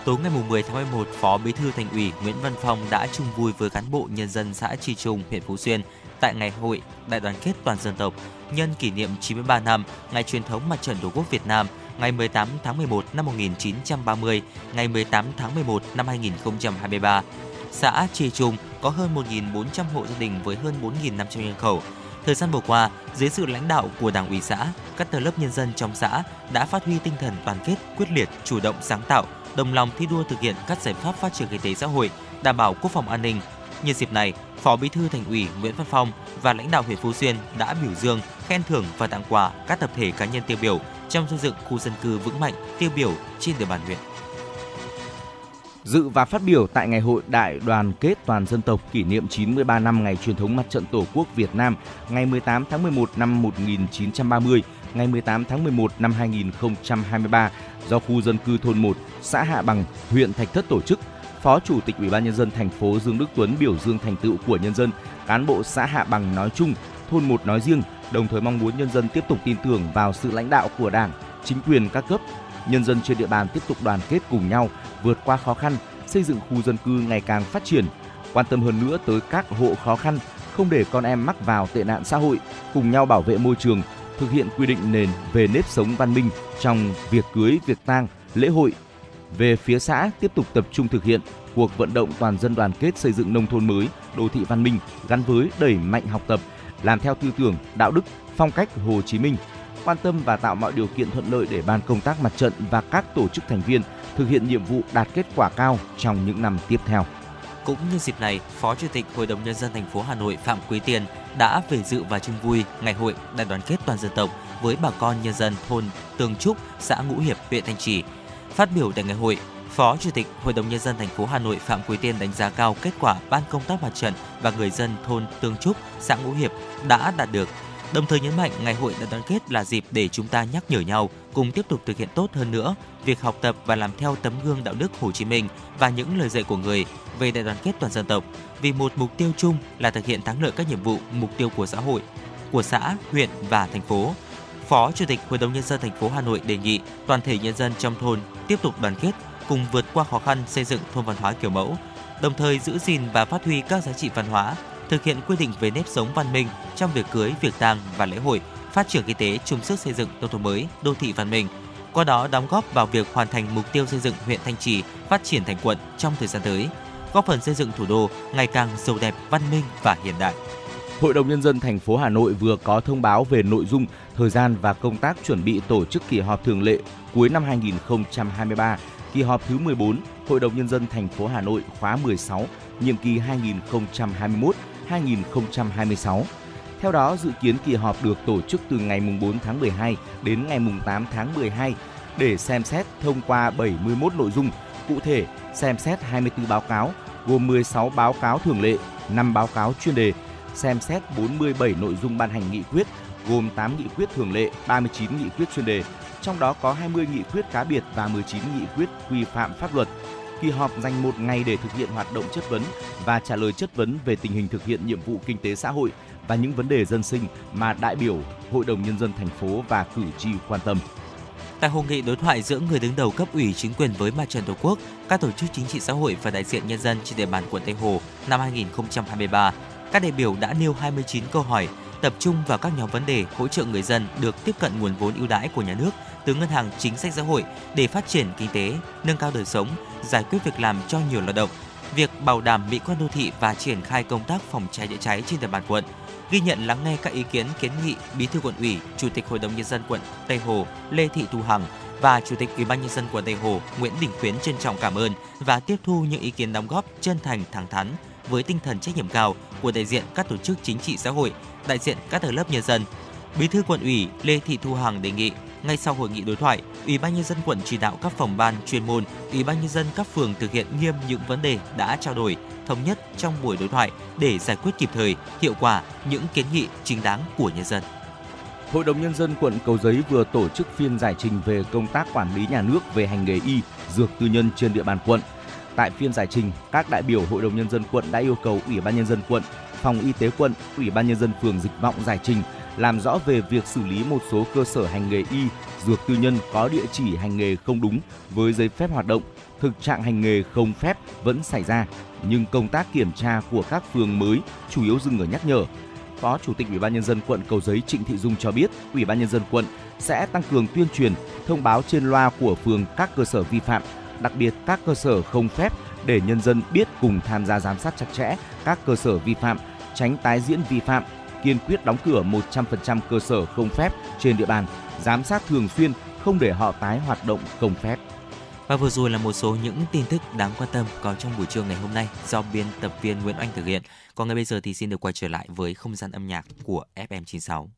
Tối ngày 10 tháng 11, Phó Bí thư Thành ủy Nguyễn Văn Phong đã chung vui với cán bộ nhân dân xã Tri Trung, huyện Phú Xuyên tại ngày hội Đại đoàn kết toàn dân tộc nhân kỷ niệm 93 năm ngày truyền thống Mặt trận Tổ quốc Việt Nam ngày 18 tháng 11 năm 1930, ngày 18 tháng 11 năm 2023. Xã Trì Trung có hơn 1.400 hộ gia đình với hơn 4.500 nhân khẩu. Thời gian vừa qua, dưới sự lãnh đạo của Đảng ủy xã, các tầng lớp nhân dân trong xã đã phát huy tinh thần đoàn kết, quyết liệt, chủ động sáng tạo, đồng lòng thi đua thực hiện các giải pháp phát triển kinh tế xã hội, đảm bảo quốc phòng an ninh. Nhân dịp này, Phó Bí thư Thành ủy Nguyễn Văn Phong và lãnh đạo huyện Phú Xuyên đã biểu dương, khen thưởng và tặng quà các tập thể cá nhân tiêu biểu trong xây dựng khu dân cư vững mạnh, tiêu biểu trên địa bàn huyện. Dự và phát biểu tại Ngày hội Đại đoàn kết toàn dân tộc kỷ niệm 93 năm ngày truyền thống Mặt trận Tổ quốc Việt Nam ngày 18 tháng 11 năm 1930, ngày 18 tháng 11 năm 2023 do khu dân cư thôn 1, xã Hạ Bằng, huyện Thạch Thất tổ chức. Phó Chủ tịch Ủy ban nhân dân thành phố Dương Đức Tuấn biểu dương thành tựu của nhân dân, cán bộ xã Hạ Bằng nói chung, thôn 1 nói riêng, đồng thời mong muốn nhân dân tiếp tục tin tưởng vào sự lãnh đạo của Đảng, chính quyền các cấp, nhân dân trên địa bàn tiếp tục đoàn kết cùng nhau vượt qua khó khăn, xây dựng khu dân cư ngày càng phát triển, quan tâm hơn nữa tới các hộ khó khăn, không để con em mắc vào tệ nạn xã hội, cùng nhau bảo vệ môi trường, thực hiện quy định nền về nếp sống văn minh trong việc cưới, việc tang, lễ hội. Về phía xã, tiếp tục tập trung thực hiện cuộc vận động toàn dân đoàn kết xây dựng nông thôn mới, đô thị văn minh gắn với đẩy mạnh học tập, làm theo tư tưởng, đạo đức, phong cách Hồ Chí Minh, quan tâm và tạo mọi điều kiện thuận lợi để ban công tác mặt trận và các tổ chức thành viên thực hiện nhiệm vụ đạt kết quả cao trong những năm tiếp theo. Cũng nhân dịp này, Phó Chủ tịch Hội đồng nhân dân thành phố Hà Nội Phạm Quý Tiền đã về dự và chung vui ngày hội đại đoàn kết toàn dân tộc với bà con nhân dân thôn Tường Trúc, xã Ngũ Hiệp, huyện Thanh Trì. Phát biểu tại ngày hội, Phó Chủ tịch Hội đồng nhân dân thành phố Hà Nội Phạm Quý Tiên đánh giá cao kết quả ban công tác mặt trận và người dân thôn Tương Trúc, xã Ngũ Hiệp đã đạt được Đồng thời nhấn mạnh ngày hội đại đoàn kết là dịp để chúng ta nhắc nhở nhau cùng tiếp tục thực hiện tốt hơn nữa việc học tập và làm theo tấm gương đạo đức Hồ Chí Minh và những lời dạy của người về đại đoàn kết toàn dân tộc vì một mục tiêu chung là thực hiện thắng lợi các nhiệm vụ, mục tiêu của xã hội, của xã, huyện và thành phố. Phó Chủ tịch Hội đồng nhân dân thành phố Hà Nội đề nghị toàn thể nhân dân trong thôn tiếp tục đoàn kết cùng vượt qua khó khăn xây dựng thôn văn hóa kiểu mẫu, đồng thời giữ gìn và phát huy các giá trị văn hóa, thực hiện quy định về nếp sống văn minh trong việc cưới, việc tang và lễ hội, phát triển kinh tế chung sức xây dựng nông thôn mới, đô thị văn minh. Qua đó đóng góp vào việc hoàn thành mục tiêu xây dựng huyện Thanh Trì phát triển thành quận trong thời gian tới, góp phần xây dựng thủ đô ngày càng giàu đẹp, văn minh và hiện đại. Hội đồng nhân dân thành phố Hà Nội vừa có thông báo về nội dung, thời gian và công tác chuẩn bị tổ chức kỳ họp thường lệ cuối năm 2023, kỳ họp thứ 14 Hội đồng nhân dân thành phố Hà Nội khóa 16, nhiệm kỳ 2021-2026. Theo đó, dự kiến kỳ họp được tổ chức từ ngày 4 tháng 12 đến ngày 8 tháng 12 để xem xét thông qua 71 nội dung, cụ thể xem xét 24 báo cáo, gồm 16 báo cáo thường lệ, 5 báo cáo chuyên đề, xem xét 47 nội dung ban hành nghị quyết, gồm 8 nghị quyết thường lệ, 39 nghị quyết chuyên đề, trong đó có 20 nghị quyết cá biệt và 19 nghị quyết quy phạm pháp luật. Kỳ họp dành một ngày để thực hiện hoạt động chất vấn và trả lời chất vấn về tình hình thực hiện nhiệm vụ kinh tế xã hội và những vấn đề dân sinh mà đại biểu Hội đồng Nhân dân thành phố và cử tri quan tâm. Tại hội nghị đối thoại giữa người đứng đầu cấp ủy chính quyền với Mặt trận Tổ quốc, các tổ chức chính trị xã hội và đại diện nhân dân trên địa bàn quận Tây Hồ năm 2023, các đại biểu đã nêu 29 câu hỏi tập trung vào các nhóm vấn đề hỗ trợ người dân được tiếp cận nguồn vốn ưu đãi của nhà nước từ ngân hàng chính sách xã hội để phát triển kinh tế, nâng cao đời sống, giải quyết việc làm cho nhiều lao động, việc bảo đảm mỹ quan đô thị và triển khai công tác phòng cháy chữa cháy trên địa bàn quận. Ghi nhận lắng nghe các ý kiến kiến nghị Bí thư quận ủy, Chủ tịch Hội đồng nhân dân quận Tây Hồ Lê Thị Thu Hằng và Chủ tịch Ủy ban nhân dân quận Tây Hồ Nguyễn Đình Khuyến trân trọng cảm ơn và tiếp thu những ý kiến đóng góp chân thành thẳng thắn với tinh thần trách nhiệm cao của đại diện các tổ chức chính trị xã hội, đại diện các tầng lớp nhân dân. Bí thư quận ủy Lê Thị Thu Hằng đề nghị ngay sau hội nghị đối thoại, Ủy ban nhân dân quận chỉ đạo các phòng ban chuyên môn, Ủy ban nhân dân các phường thực hiện nghiêm những vấn đề đã trao đổi, thống nhất trong buổi đối thoại để giải quyết kịp thời, hiệu quả những kiến nghị chính đáng của nhân dân. Hội đồng Nhân dân quận Cầu Giấy vừa tổ chức phiên giải trình về công tác quản lý nhà nước về hành nghề y, dược tư nhân trên địa bàn quận. Tại phiên giải trình, các đại biểu Hội đồng Nhân dân quận đã yêu cầu Ủy ban Nhân dân quận, Phòng Y tế quận, Ủy ban Nhân dân phường Dịch Vọng giải trình, làm rõ về việc xử lý một số cơ sở hành nghề y, dược tư nhân có địa chỉ hành nghề không đúng với giấy phép hoạt động, thực trạng hành nghề không phép vẫn xảy ra, nhưng công tác kiểm tra của các phường mới chủ yếu dừng ở nhắc nhở, Phó Chủ tịch Ủy ban nhân dân quận Cầu Giấy Trịnh Thị Dung cho biết, Ủy ban nhân dân quận sẽ tăng cường tuyên truyền, thông báo trên loa của phường các cơ sở vi phạm, đặc biệt các cơ sở không phép để nhân dân biết cùng tham gia giám sát chặt chẽ các cơ sở vi phạm, tránh tái diễn vi phạm, kiên quyết đóng cửa 100% cơ sở không phép trên địa bàn, giám sát thường xuyên không để họ tái hoạt động không phép. Và vừa rồi là một số những tin tức đáng quan tâm có trong buổi trưa ngày hôm nay do biên tập viên Nguyễn Oanh thực hiện. Còn ngay bây giờ thì xin được quay trở lại với không gian âm nhạc của FM96.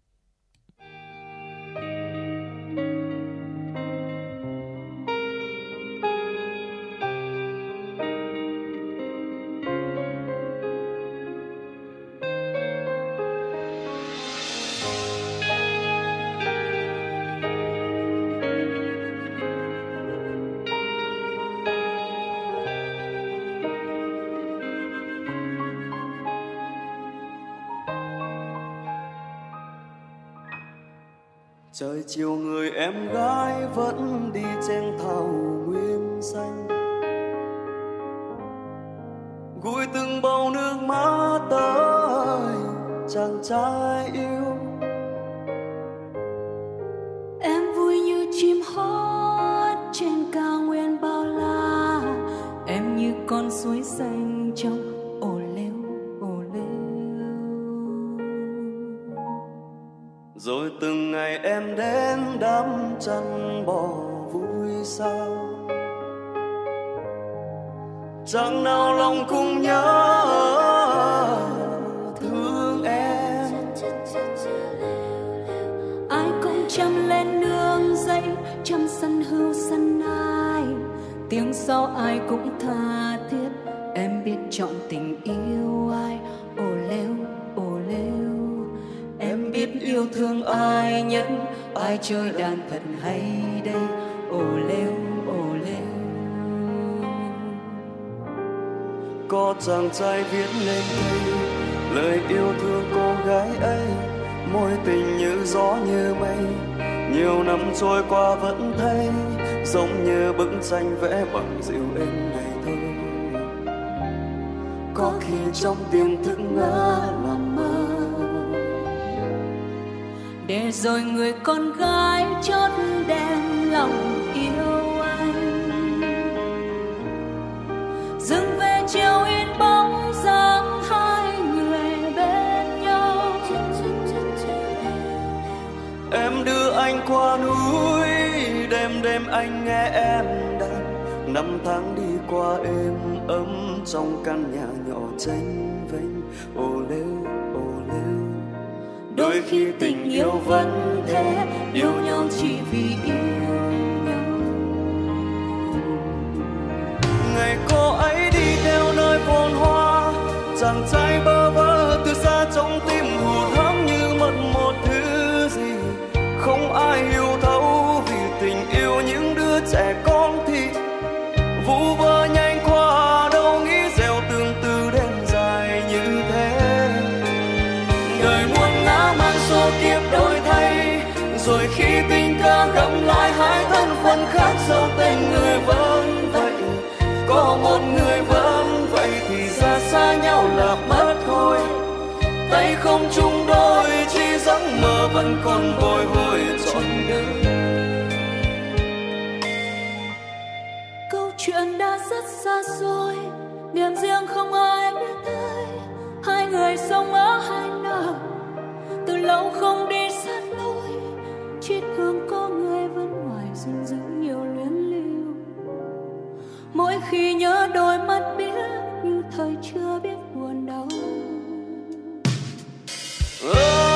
Trời chiều người em gái vẫn đi trên thảo nguyên xanh. Gùi từng bầu nước mắt tới chàng trai đến đắm chăn bò vui sao? Chẳng nào lòng cũng nhớ thương em. Ai cũng chăm lên nương dây chăm sân hưu sân ai. Tiếng sau ai cũng tha thiết, em biết chọn tình yêu ai. Yêu thương ai nhất ai chơi đàn thật hay đây? Ồ lêu ồ lêu. Có chàng trai viết lên đây, lời yêu thương cô gái ấy môi tình như gió như mây. Nhiều năm trôi qua vẫn thấy, giống như bức tranh vẽ bằng dịu êm này thôi có khi trong tiềm thức ngỡ làm mơ để rồi người con gái chót đem lòng yêu anh. Dừng về chiều yên bóng dáng hai người bên nhau. Em đưa anh qua núi, đêm đêm anh nghe em đàn. Năm tháng đi qua êm ấm trong căn nhà nhỏ tranh vênh. Ô lêu đôi khi tình yêu vẫn thế yêu nhau chỉ vì yêu nhau. Ngày cô ấy đi theo nơi phồn hoa chàng trai bơ vơ từ xa trong tim hụt hẫng như mất một thứ gì. Không ai hiểu khác dấu tên người vẫn vậy. Có một người vẫn vậy thì ra xa nhau là mất thôi. Tay không chung đôi, chỉ giấc mơ vẫn còn bồi hồi trọn đời câu chuyện đã rất xa xôi, niềm riêng không ai biết tới. Hai người sống ở hai nơi, từ lâu không đi sát lối. Chỉ thương có người vẫn ngoài gìn giữ nhiều luyến lưu mỗi khi nhớ đôi mắt biết như thời chưa biết buồn đau oh.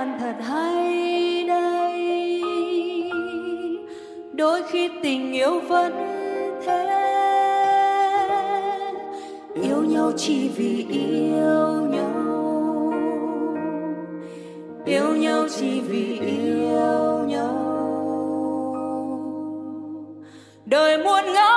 Đàn thật hay đây? Đôi khi tình yêu vẫn thế. Yêu nhau chỉ vì yêu nhau. Yêu nhau chỉ vì yêu nhau. Đời muôn ngã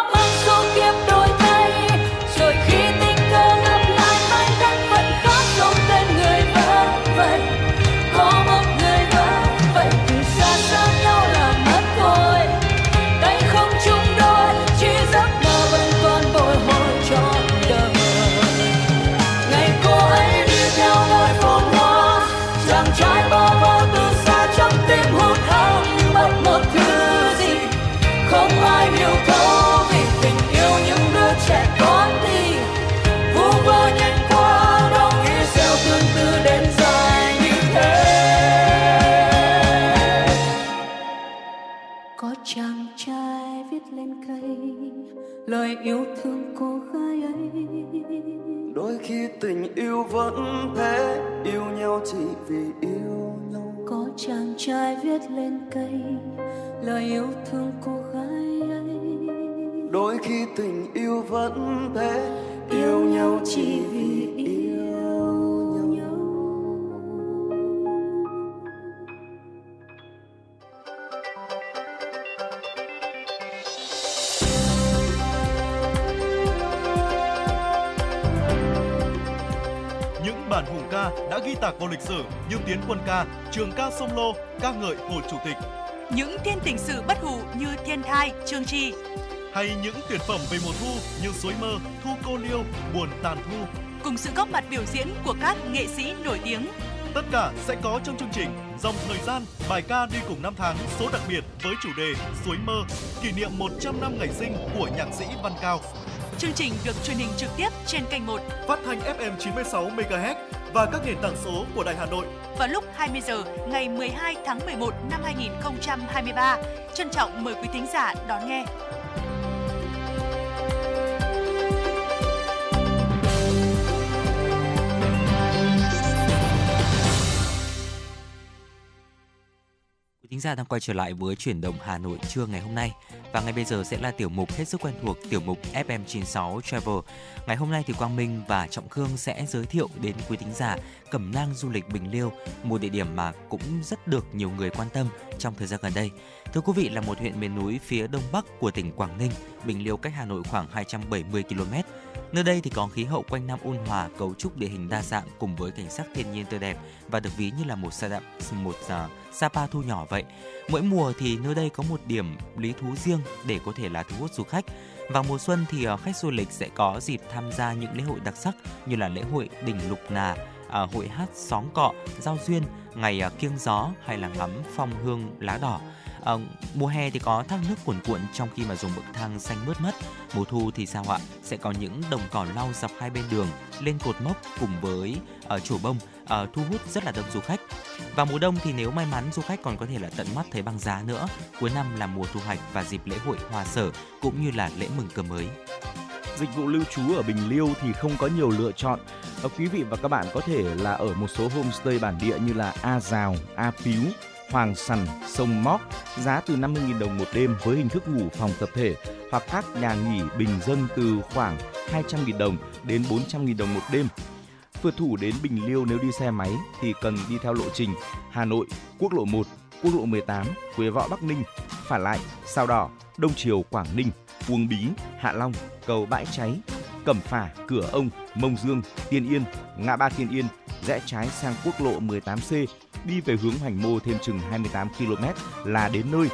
yêu vẫn thế yêu nhau chỉ vì yêu nhau. Có chàng trai viết lên cây lời yêu thương cô gái ấy. Đôi khi tình yêu vẫn thế yêu nhau chỉ vì yêu bản hùng ca đã ghi tạc vào lịch sử như Tiến quân ca, Trường ca sông Lô, ca ngợi Hồ Chủ tịch Những thiên tình sự bất hủ như Thiên Thai, Trương Trì. hay những tuyển phẩm về mùa thu như Suối mơ, Thu cô liêu, Buồn tàn thu. Cùng sự góp mặt biểu diễn của các nghệ sĩ nổi tiếng. Tất cả sẽ có trong chương trình Dòng thời gian, bài ca đi cùng năm tháng số đặc biệt với chủ đề Suối mơ, kỷ niệm 100 năm ngày sinh của nhạc sĩ Văn Cao. Chương trình được truyền hình trực tiếp trên kênh 1 Phát thanh FM 96 MHz và các nền tảng số của Đài Hà Nội. vào lúc 20 giờ ngày 12 tháng 11 năm 2023. Trân trọng mời quý thính giả đón nghe. Thính giả đang quay trở lại với chuyển động Hà Nội trưa ngày hôm nay và ngay bây giờ sẽ là tiểu mục hết sức quen thuộc tiểu mục FM96 Travel. Ngày hôm nay thì Quang Minh và Trọng Khương sẽ giới thiệu đến quý thính giả Cẩm nang du lịch Bình Liêu, một địa điểm mà cũng rất được nhiều người quan tâm trong thời gian gần đây. Thưa quý vị là một huyện miền núi phía đông bắc của tỉnh Quảng Ninh, Bình Liêu cách Hà Nội khoảng 270 km. Nơi đây thì có khí hậu quanh năm ôn hòa, cấu trúc địa hình đa dạng cùng với cảnh sắc thiên nhiên tươi đẹp và được ví như là một sa đạm một uh, Sapa thu nhỏ vậy. Mỗi mùa thì nơi đây có một điểm lý thú riêng để có thể là thu hút du khách. Vào mùa xuân thì ờ, khách du lịch sẽ có dịp tham gia những lễ hội đặc sắc như là lễ hội đỉnh Lục Nà, ờ, hội hát xóm cọ, giao duyên, ngày ờ, kiêng gió hay là ngắm phong hương lá đỏ. À, mùa hè thì có thác nước cuồn cuộn trong khi mà dùng bậc thang xanh mướt mất. Mùa thu thì sao ạ? Sẽ có những đồng cỏ lau dọc hai bên đường lên cột mốc cùng với uh, chùa bông uh, thu hút rất là đông du khách. Và mùa đông thì nếu may mắn du khách còn có thể là tận mắt thấy băng giá nữa. Cuối năm là mùa thu hoạch và dịp lễ hội hòa sở cũng như là lễ mừng cơm mới. Dịch vụ lưu trú ở Bình Liêu thì không có nhiều lựa chọn. Ờ, quý vị và các bạn có thể là ở một số homestay bản địa như là A Rào, A Píu, Hoàng Sằn, Sông Móc, giá từ 50.000 đồng một đêm với hình thức ngủ phòng tập thể hoặc các nhà nghỉ bình dân từ khoảng 200.000 đồng đến 400.000 đồng một đêm. Phượt thủ đến Bình Liêu nếu đi xe máy thì cần đi theo lộ trình Hà Nội, Quốc lộ 1, Quốc lộ 18, Quế Võ Bắc Ninh, phản lại Sao Đỏ, Đông Triều Quảng Ninh, Uông Bí, Hạ Long, cầu Bãi Cháy, Cẩm Phả, Cửa Ông, Mông Dương, Tiên Yên, ngã ba Tiên Yên, rẽ trái sang quốc lộ 18C, đi về hướng Hoành Mô thêm chừng 28 km là đến nơi.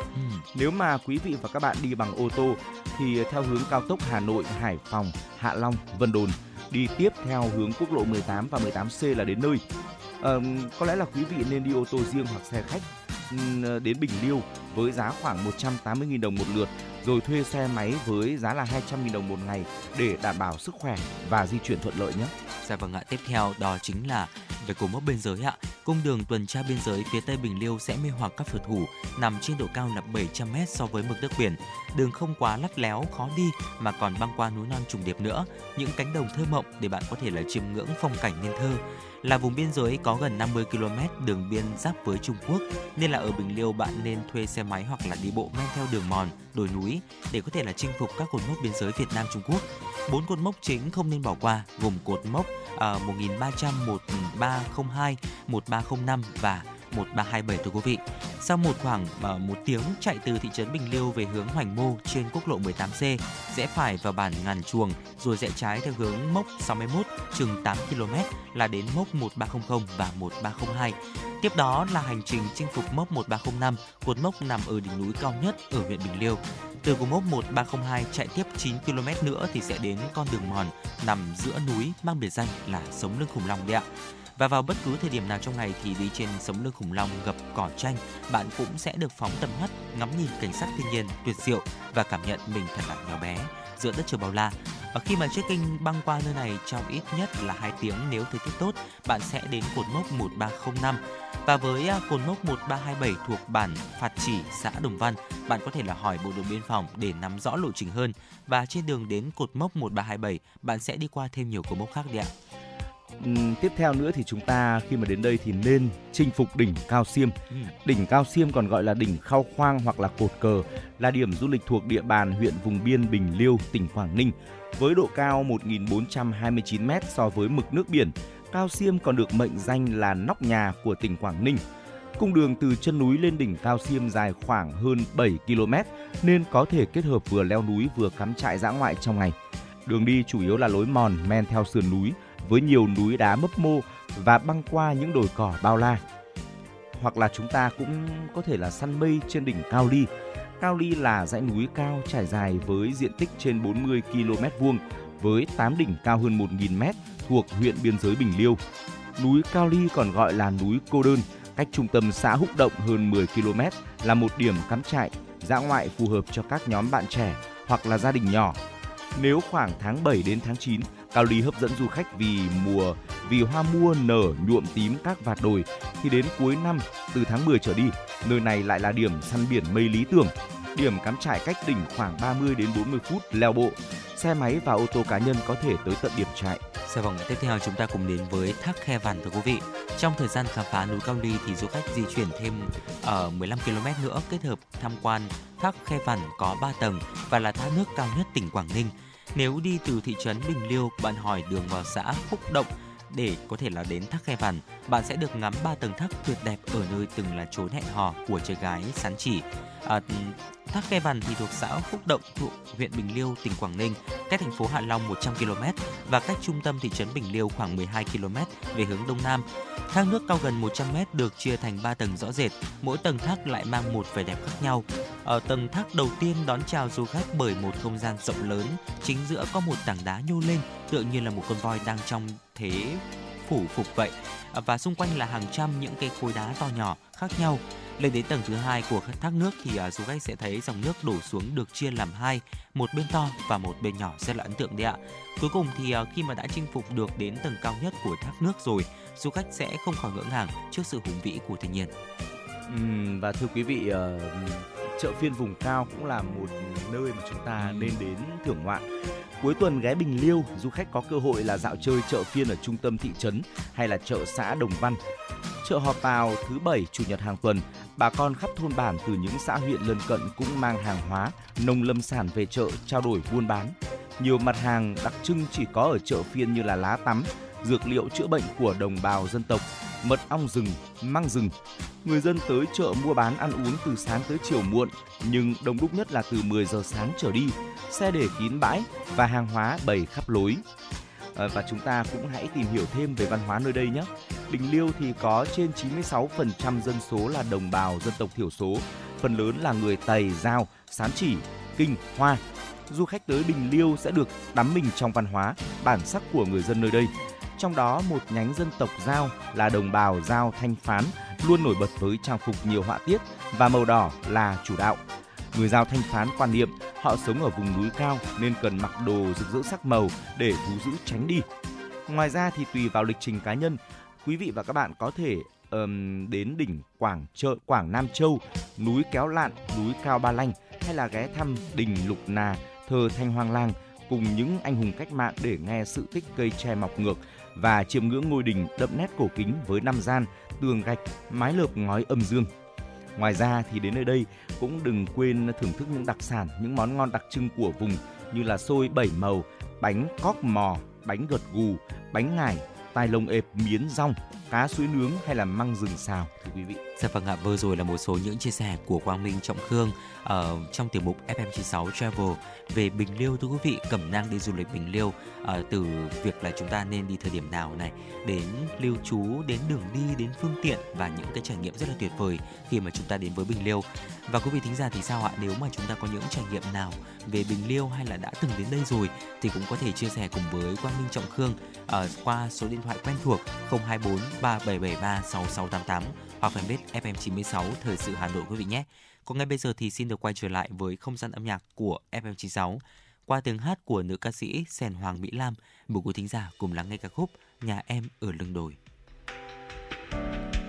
Nếu mà quý vị và các bạn đi bằng ô tô thì theo hướng cao tốc Hà Nội, Hải Phòng, Hạ Long, Vân Đồn đi tiếp theo hướng quốc lộ 18 và 18C là đến nơi. À, có lẽ là quý vị nên đi ô tô riêng hoặc xe khách ờ, đến Bình Liêu với giá khoảng 180.000 đồng một lượt rồi thuê xe máy với giá là 200.000 đồng một ngày để đảm bảo sức khỏe và di chuyển thuận lợi nhé. Dạ vâng ạ, tiếp theo đó chính là về cột mốc biên giới ạ. Cung đường tuần tra biên giới phía tây Bình Liêu sẽ mê hoặc các phượt thủ nằm trên độ cao là 700m so với mực nước biển. Đường không quá lắt léo, khó đi mà còn băng qua núi non trùng điệp nữa. Những cánh đồng thơ mộng để bạn có thể là chiêm ngưỡng phong cảnh nên thơ là vùng biên giới có gần 50 km đường biên giáp với Trung Quốc nên là ở Bình Liêu bạn nên thuê xe máy hoặc là đi bộ men theo đường mòn, đồi núi để có thể là chinh phục các cột mốc biên giới Việt Nam Trung Quốc. Bốn cột mốc chính không nên bỏ qua gồm cột mốc uh, 1300, 1302, 1305 và 1327 thưa quý vị. Sau một khoảng uh, một tiếng chạy từ thị trấn Bình Liêu về hướng Hoành Mô trên quốc lộ 18C, rẽ phải vào bản Ngàn Chuồng rồi rẽ trái theo hướng mốc 61 chừng 8 km là đến mốc 1300 và 1302. Tiếp đó là hành trình chinh phục mốc 1305, cột mốc nằm ở đỉnh núi cao nhất ở huyện Bình Liêu. Từ cột mốc 1302 chạy tiếp 9 km nữa thì sẽ đến con đường mòn nằm giữa núi mang biệt danh là Sống lưng khủng long đấy ạ. Và vào bất cứ thời điểm nào trong ngày thì đi trên sống lưng khủng long gặp cỏ tranh, bạn cũng sẽ được phóng tầm mắt, ngắm nhìn cảnh sắc thiên nhiên tuyệt diệu và cảm nhận mình thật là nhỏ bé giữa đất trời bao la. Và khi mà trekking băng qua nơi này trong ít nhất là 2 tiếng nếu thời tiết tốt, bạn sẽ đến cột mốc 1305. Và với à, cột mốc 1327 thuộc bản Phạt Chỉ, xã Đồng Văn, bạn có thể là hỏi bộ đội biên phòng để nắm rõ lộ trình hơn. Và trên đường đến cột mốc 1327, bạn sẽ đi qua thêm nhiều cột mốc khác đấy ạ. Tiếp theo nữa thì chúng ta khi mà đến đây thì nên chinh phục đỉnh Cao Xiêm. Ừ. Đỉnh Cao Xiêm còn gọi là đỉnh Khao Khoang hoặc là Cột Cờ là điểm du lịch thuộc địa bàn huyện vùng biên Bình Liêu, tỉnh Quảng Ninh. Với độ cao 1.429m so với mực nước biển, Cao Xiêm còn được mệnh danh là nóc nhà của tỉnh Quảng Ninh. Cung đường từ chân núi lên đỉnh Cao Xiêm dài khoảng hơn 7 km nên có thể kết hợp vừa leo núi vừa cắm trại dã ngoại trong ngày. Đường đi chủ yếu là lối mòn men theo sườn núi với nhiều núi đá mấp mô và băng qua những đồi cỏ bao la. Hoặc là chúng ta cũng có thể là săn mây trên đỉnh Cao Ly. Cao Ly là dãy núi cao trải dài với diện tích trên 40 km vuông với 8 đỉnh cao hơn 1.000 m thuộc huyện biên giới Bình Liêu. Núi Cao Ly còn gọi là núi Cô Đơn, cách trung tâm xã Húc Động hơn 10 km là một điểm cắm trại, dã ngoại phù hợp cho các nhóm bạn trẻ hoặc là gia đình nhỏ. Nếu khoảng tháng 7 đến tháng 9, Cao Ly hấp dẫn du khách vì mùa vì hoa mua nở nhuộm tím các vạt đồi thì đến cuối năm từ tháng 10 trở đi, nơi này lại là điểm săn biển mây lý tưởng. Điểm cắm trại cách đỉnh khoảng 30 đến 40 phút leo bộ. Xe máy và ô tô cá nhân có thể tới tận điểm trại. Sau vòng tiếp theo chúng ta cùng đến với thác Khe Vằn thưa quý vị. Trong thời gian khám phá núi Cao Ly thì du khách di chuyển thêm ở 15 km nữa kết hợp tham quan thác Khe Vằn có 3 tầng và là thác nước cao nhất tỉnh Quảng Ninh nếu đi từ thị trấn Bình Liêu, bạn hỏi đường vào xã Phúc Động để có thể là đến thác Khe Vằn, bạn sẽ được ngắm ba tầng thác tuyệt đẹp ở nơi từng là chốn hẹn hò của trời gái sán chỉ. À, Thác Khe Vằn thì thuộc xã Phúc Động, thuộc huyện Bình Liêu, tỉnh Quảng Ninh, cách thành phố Hạ Long 100 km và cách trung tâm thị trấn Bình Liêu khoảng 12 km về hướng đông nam. Thác nước cao gần 100 m được chia thành 3 tầng rõ rệt, mỗi tầng thác lại mang một vẻ đẹp khác nhau. Ở tầng thác đầu tiên đón chào du khách bởi một không gian rộng lớn, chính giữa có một tảng đá nhô lên, tựa như là một con voi đang trong thế phủ phục vậy. Ờ, và xung quanh là hàng trăm những cây khối đá to nhỏ khác nhau lên đến tầng thứ hai của thác nước thì uh, du khách sẽ thấy dòng nước đổ xuống được chia làm hai, một bên to và một bên nhỏ rất là ấn tượng đấy ạ. Cuối cùng thì uh, khi mà đã chinh phục được đến tầng cao nhất của thác nước rồi, du khách sẽ không khỏi ngỡ ngàng trước sự hùng vĩ của thiên nhiên. Uhm, và thưa quý vị, uh, chợ phiên vùng cao cũng là một nơi mà chúng ta nên đến thưởng ngoạn. Cuối tuần ghé Bình Liêu, du khách có cơ hội là dạo chơi chợ phiên ở trung tâm thị trấn hay là chợ xã Đồng Văn. Chợ họp vào thứ bảy, chủ nhật hàng tuần, bà con khắp thôn bản từ những xã huyện lân cận cũng mang hàng hóa, nông lâm sản về chợ trao đổi buôn bán. Nhiều mặt hàng đặc trưng chỉ có ở chợ phiên như là lá tắm, dược liệu chữa bệnh của đồng bào dân tộc, mật ong rừng, măng rừng. Người dân tới chợ mua bán ăn uống từ sáng tới chiều muộn, nhưng đông đúc nhất là từ 10 giờ sáng trở đi. Xe để kín bãi và hàng hóa bày khắp lối. À, và chúng ta cũng hãy tìm hiểu thêm về văn hóa nơi đây nhé. Bình Liêu thì có trên 96% dân số là đồng bào dân tộc thiểu số, phần lớn là người Tày, Giao, Sán Chỉ, Kinh, Hoa. Du khách tới Bình Liêu sẽ được đắm mình trong văn hóa, bản sắc của người dân nơi đây. Trong đó một nhánh dân tộc Giao là đồng bào Giao Thanh Phán luôn nổi bật với trang phục nhiều họa tiết và màu đỏ là chủ đạo. Người Giao Thanh Phán quan niệm họ sống ở vùng núi cao nên cần mặc đồ rực rỡ sắc màu để thú giữ tránh đi. Ngoài ra thì tùy vào lịch trình cá nhân, quý vị và các bạn có thể um, đến đỉnh Quảng Trợ Quảng Nam Châu, núi Kéo Lạn, núi Cao Ba Lanh hay là ghé thăm đình Lục Nà, thờ Thanh Hoàng Lang cùng những anh hùng cách mạng để nghe sự tích cây tre mọc ngược và chiêm ngưỡng ngôi đình đậm nét cổ kính với năm gian, tường gạch, mái lợp ngói âm dương. Ngoài ra thì đến nơi đây cũng đừng quên thưởng thức những đặc sản, những món ngon đặc trưng của vùng như là xôi bảy màu, bánh cóc mò, bánh gật gù, bánh ngải, tai lông ệp, miến rong, cá suối nướng hay là măng rừng xào thưa quý vị. Dạ vâng ạ, vừa rồi là một số những chia sẻ của Quang Minh Trọng Khương ở trong tiểu mục FM96 Travel về Bình Liêu thưa quý vị, cẩm nang đi du lịch Bình Liêu uh, từ việc là chúng ta nên đi thời điểm nào này đến lưu trú, đến đường đi, đến phương tiện và những cái trải nghiệm rất là tuyệt vời khi mà chúng ta đến với Bình Liêu. Và quý vị thính giả thì sao ạ? Nếu mà chúng ta có những trải nghiệm nào về Bình Liêu hay là đã từng đến đây rồi thì cũng có thể chia sẻ cùng với Quang Minh Trọng Khương ở qua số điện thoại quen thuộc 024 3773 6688 hoặc fanpage FM96 Thời sự Hà Nội quý vị nhé. Còn ngay bây giờ thì xin được quay trở lại với không gian âm nhạc của FM96 qua tiếng hát của nữ ca sĩ Sèn Hoàng Mỹ Lam. Mời quý thính giả cùng lắng nghe ca khúc Nhà em ở lưng đồi. trên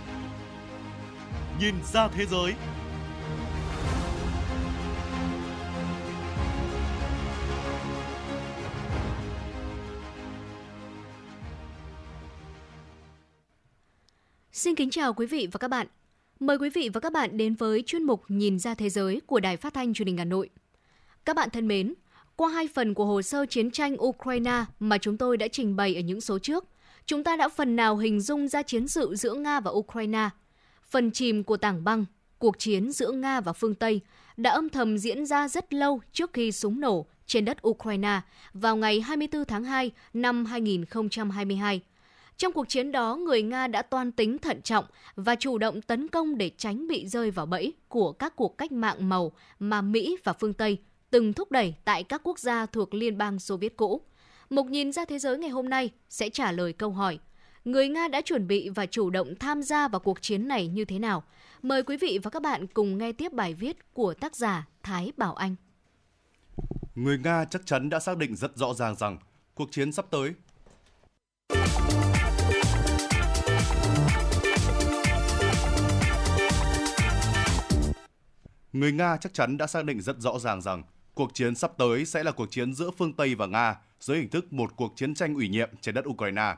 nhìn ra thế giới. Xin kính chào quý vị và các bạn. Mời quý vị và các bạn đến với chuyên mục Nhìn ra thế giới của Đài Phát thanh Truyền hình Hà Nội. Các bạn thân mến, qua hai phần của hồ sơ chiến tranh Ukraine mà chúng tôi đã trình bày ở những số trước, chúng ta đã phần nào hình dung ra chiến sự giữa Nga và Ukraine – phần chìm của tảng băng, cuộc chiến giữa Nga và phương Tây đã âm thầm diễn ra rất lâu trước khi súng nổ trên đất Ukraine vào ngày 24 tháng 2 năm 2022. Trong cuộc chiến đó, người Nga đã toan tính thận trọng và chủ động tấn công để tránh bị rơi vào bẫy của các cuộc cách mạng màu mà Mỹ và phương Tây từng thúc đẩy tại các quốc gia thuộc Liên bang Xô Viết cũ. Một nhìn ra thế giới ngày hôm nay sẽ trả lời câu hỏi – người Nga đã chuẩn bị và chủ động tham gia vào cuộc chiến này như thế nào? Mời quý vị và các bạn cùng nghe tiếp bài viết của tác giả Thái Bảo Anh. Người Nga chắc chắn đã xác định rất rõ ràng rằng cuộc chiến sắp tới Người Nga chắc chắn đã xác định rất rõ ràng rằng cuộc chiến sắp tới sẽ là cuộc chiến giữa phương Tây và Nga dưới hình thức một cuộc chiến tranh ủy nhiệm trên đất Ukraine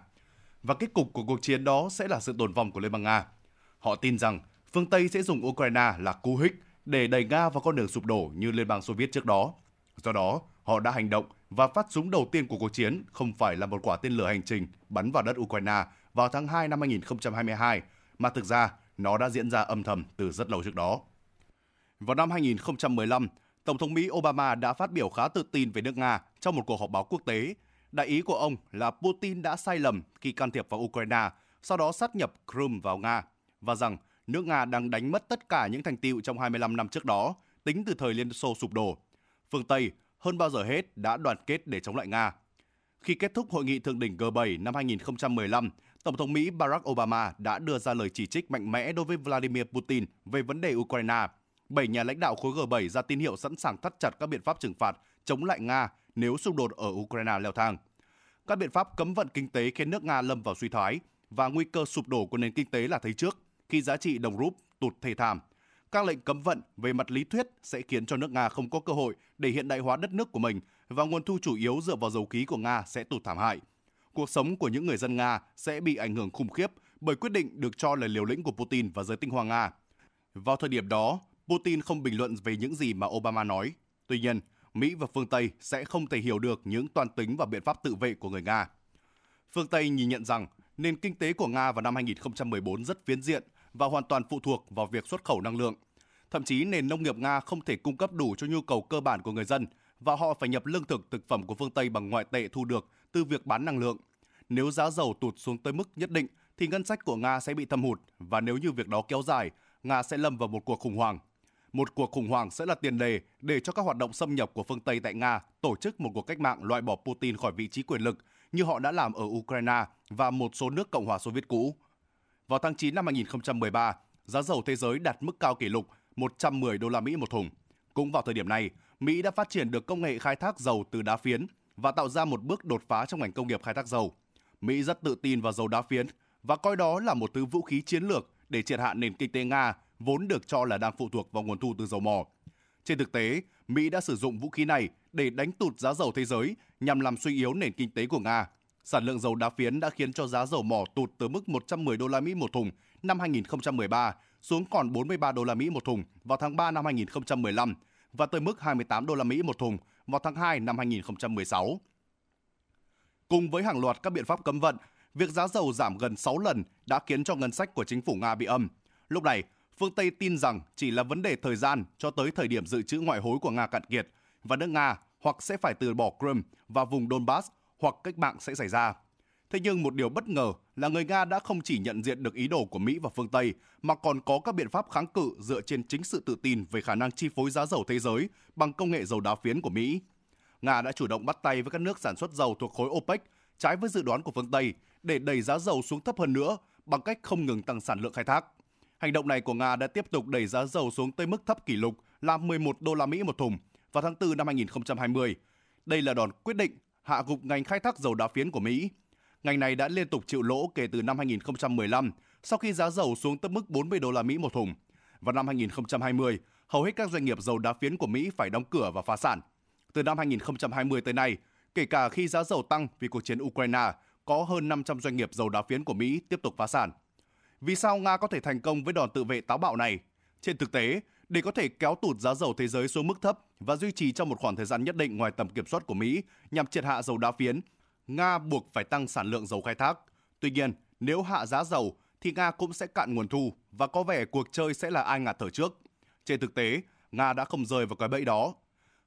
và kết cục của cuộc chiến đó sẽ là sự tồn vong của Liên bang Nga. Họ tin rằng phương Tây sẽ dùng Ukraine là cú hích để đẩy Nga vào con đường sụp đổ như Liên bang Xô Viết trước đó. Do đó, họ đã hành động và phát súng đầu tiên của cuộc chiến không phải là một quả tên lửa hành trình bắn vào đất Ukraine vào tháng 2 năm 2022, mà thực ra nó đã diễn ra âm thầm từ rất lâu trước đó. Vào năm 2015, Tổng thống Mỹ Obama đã phát biểu khá tự tin về nước Nga trong một cuộc họp báo quốc tế Đại ý của ông là Putin đã sai lầm khi can thiệp vào Ukraine, sau đó sát nhập Crimea vào Nga, và rằng nước Nga đang đánh mất tất cả những thành tiệu trong 25 năm trước đó, tính từ thời Liên Xô sụp đổ. Phương Tây hơn bao giờ hết đã đoàn kết để chống lại Nga. Khi kết thúc hội nghị thượng đỉnh G7 năm 2015, Tổng thống Mỹ Barack Obama đã đưa ra lời chỉ trích mạnh mẽ đối với Vladimir Putin về vấn đề Ukraine. Bảy nhà lãnh đạo khối G7 ra tín hiệu sẵn sàng thắt chặt các biện pháp trừng phạt chống lại Nga nếu xung đột ở Ukraine leo thang. Các biện pháp cấm vận kinh tế khiến nước Nga lâm vào suy thoái và nguy cơ sụp đổ của nền kinh tế là thấy trước khi giá trị đồng rúp tụt thê thảm. Các lệnh cấm vận về mặt lý thuyết sẽ khiến cho nước Nga không có cơ hội để hiện đại hóa đất nước của mình và nguồn thu chủ yếu dựa vào dầu khí của Nga sẽ tụt thảm hại. Cuộc sống của những người dân Nga sẽ bị ảnh hưởng khủng khiếp bởi quyết định được cho là liều lĩnh của Putin và giới tinh hoa Nga. Vào thời điểm đó, Putin không bình luận về những gì mà Obama nói. Tuy nhiên, Mỹ và phương Tây sẽ không thể hiểu được những toan tính và biện pháp tự vệ của người Nga. Phương Tây nhìn nhận rằng nền kinh tế của Nga vào năm 2014 rất phiến diện và hoàn toàn phụ thuộc vào việc xuất khẩu năng lượng. Thậm chí nền nông nghiệp Nga không thể cung cấp đủ cho nhu cầu cơ bản của người dân và họ phải nhập lương thực thực phẩm của phương Tây bằng ngoại tệ thu được từ việc bán năng lượng. Nếu giá dầu tụt xuống tới mức nhất định thì ngân sách của Nga sẽ bị thâm hụt và nếu như việc đó kéo dài, Nga sẽ lâm vào một cuộc khủng hoảng. Một cuộc khủng hoảng sẽ là tiền đề để cho các hoạt động xâm nhập của phương Tây tại Nga tổ chức một cuộc cách mạng loại bỏ Putin khỏi vị trí quyền lực như họ đã làm ở Ukraine và một số nước Cộng hòa Xô Viết cũ. Vào tháng 9 năm 2013, giá dầu thế giới đạt mức cao kỷ lục 110 đô la Mỹ một thùng. Cũng vào thời điểm này, Mỹ đã phát triển được công nghệ khai thác dầu từ đá phiến và tạo ra một bước đột phá trong ngành công nghiệp khai thác dầu. Mỹ rất tự tin vào dầu đá phiến và coi đó là một thứ vũ khí chiến lược để triệt hạ nền kinh tế Nga vốn được cho là đang phụ thuộc vào nguồn thu từ dầu mỏ. Trên thực tế, Mỹ đã sử dụng vũ khí này để đánh tụt giá dầu thế giới nhằm làm suy yếu nền kinh tế của Nga. Sản lượng dầu đá phiến đã khiến cho giá dầu mỏ tụt từ mức 110 đô la Mỹ một thùng năm 2013 xuống còn 43 đô la Mỹ một thùng vào tháng 3 năm 2015 và tới mức 28 đô la Mỹ một thùng vào tháng 2 năm 2016. Cùng với hàng loạt các biện pháp cấm vận, việc giá dầu giảm gần 6 lần đã khiến cho ngân sách của chính phủ Nga bị âm. Lúc này, phương Tây tin rằng chỉ là vấn đề thời gian cho tới thời điểm dự trữ ngoại hối của Nga cạn kiệt và nước Nga hoặc sẽ phải từ bỏ Crimea và vùng Donbass hoặc cách mạng sẽ xảy ra. Thế nhưng một điều bất ngờ là người Nga đã không chỉ nhận diện được ý đồ của Mỹ và phương Tây, mà còn có các biện pháp kháng cự dựa trên chính sự tự tin về khả năng chi phối giá dầu thế giới bằng công nghệ dầu đá phiến của Mỹ. Nga đã chủ động bắt tay với các nước sản xuất dầu thuộc khối OPEC trái với dự đoán của phương Tây để đẩy giá dầu xuống thấp hơn nữa bằng cách không ngừng tăng sản lượng khai thác. Hành động này của Nga đã tiếp tục đẩy giá dầu xuống tới mức thấp kỷ lục là 11 đô la Mỹ một thùng vào tháng 4 năm 2020. Đây là đòn quyết định hạ gục ngành khai thác dầu đá phiến của Mỹ. Ngành này đã liên tục chịu lỗ kể từ năm 2015 sau khi giá dầu xuống tới mức 40 đô la Mỹ một thùng. Vào năm 2020, hầu hết các doanh nghiệp dầu đá phiến của Mỹ phải đóng cửa và phá sản. Từ năm 2020 tới nay, kể cả khi giá dầu tăng vì cuộc chiến Ukraine, có hơn 500 doanh nghiệp dầu đá phiến của Mỹ tiếp tục phá sản. Vì sao Nga có thể thành công với đòn tự vệ táo bạo này? Trên thực tế, để có thể kéo tụt giá dầu thế giới xuống mức thấp và duy trì trong một khoảng thời gian nhất định ngoài tầm kiểm soát của Mỹ nhằm triệt hạ dầu đá phiến, Nga buộc phải tăng sản lượng dầu khai thác. Tuy nhiên, nếu hạ giá dầu thì Nga cũng sẽ cạn nguồn thu và có vẻ cuộc chơi sẽ là ai ngạt thở trước. Trên thực tế, Nga đã không rơi vào cái bẫy đó.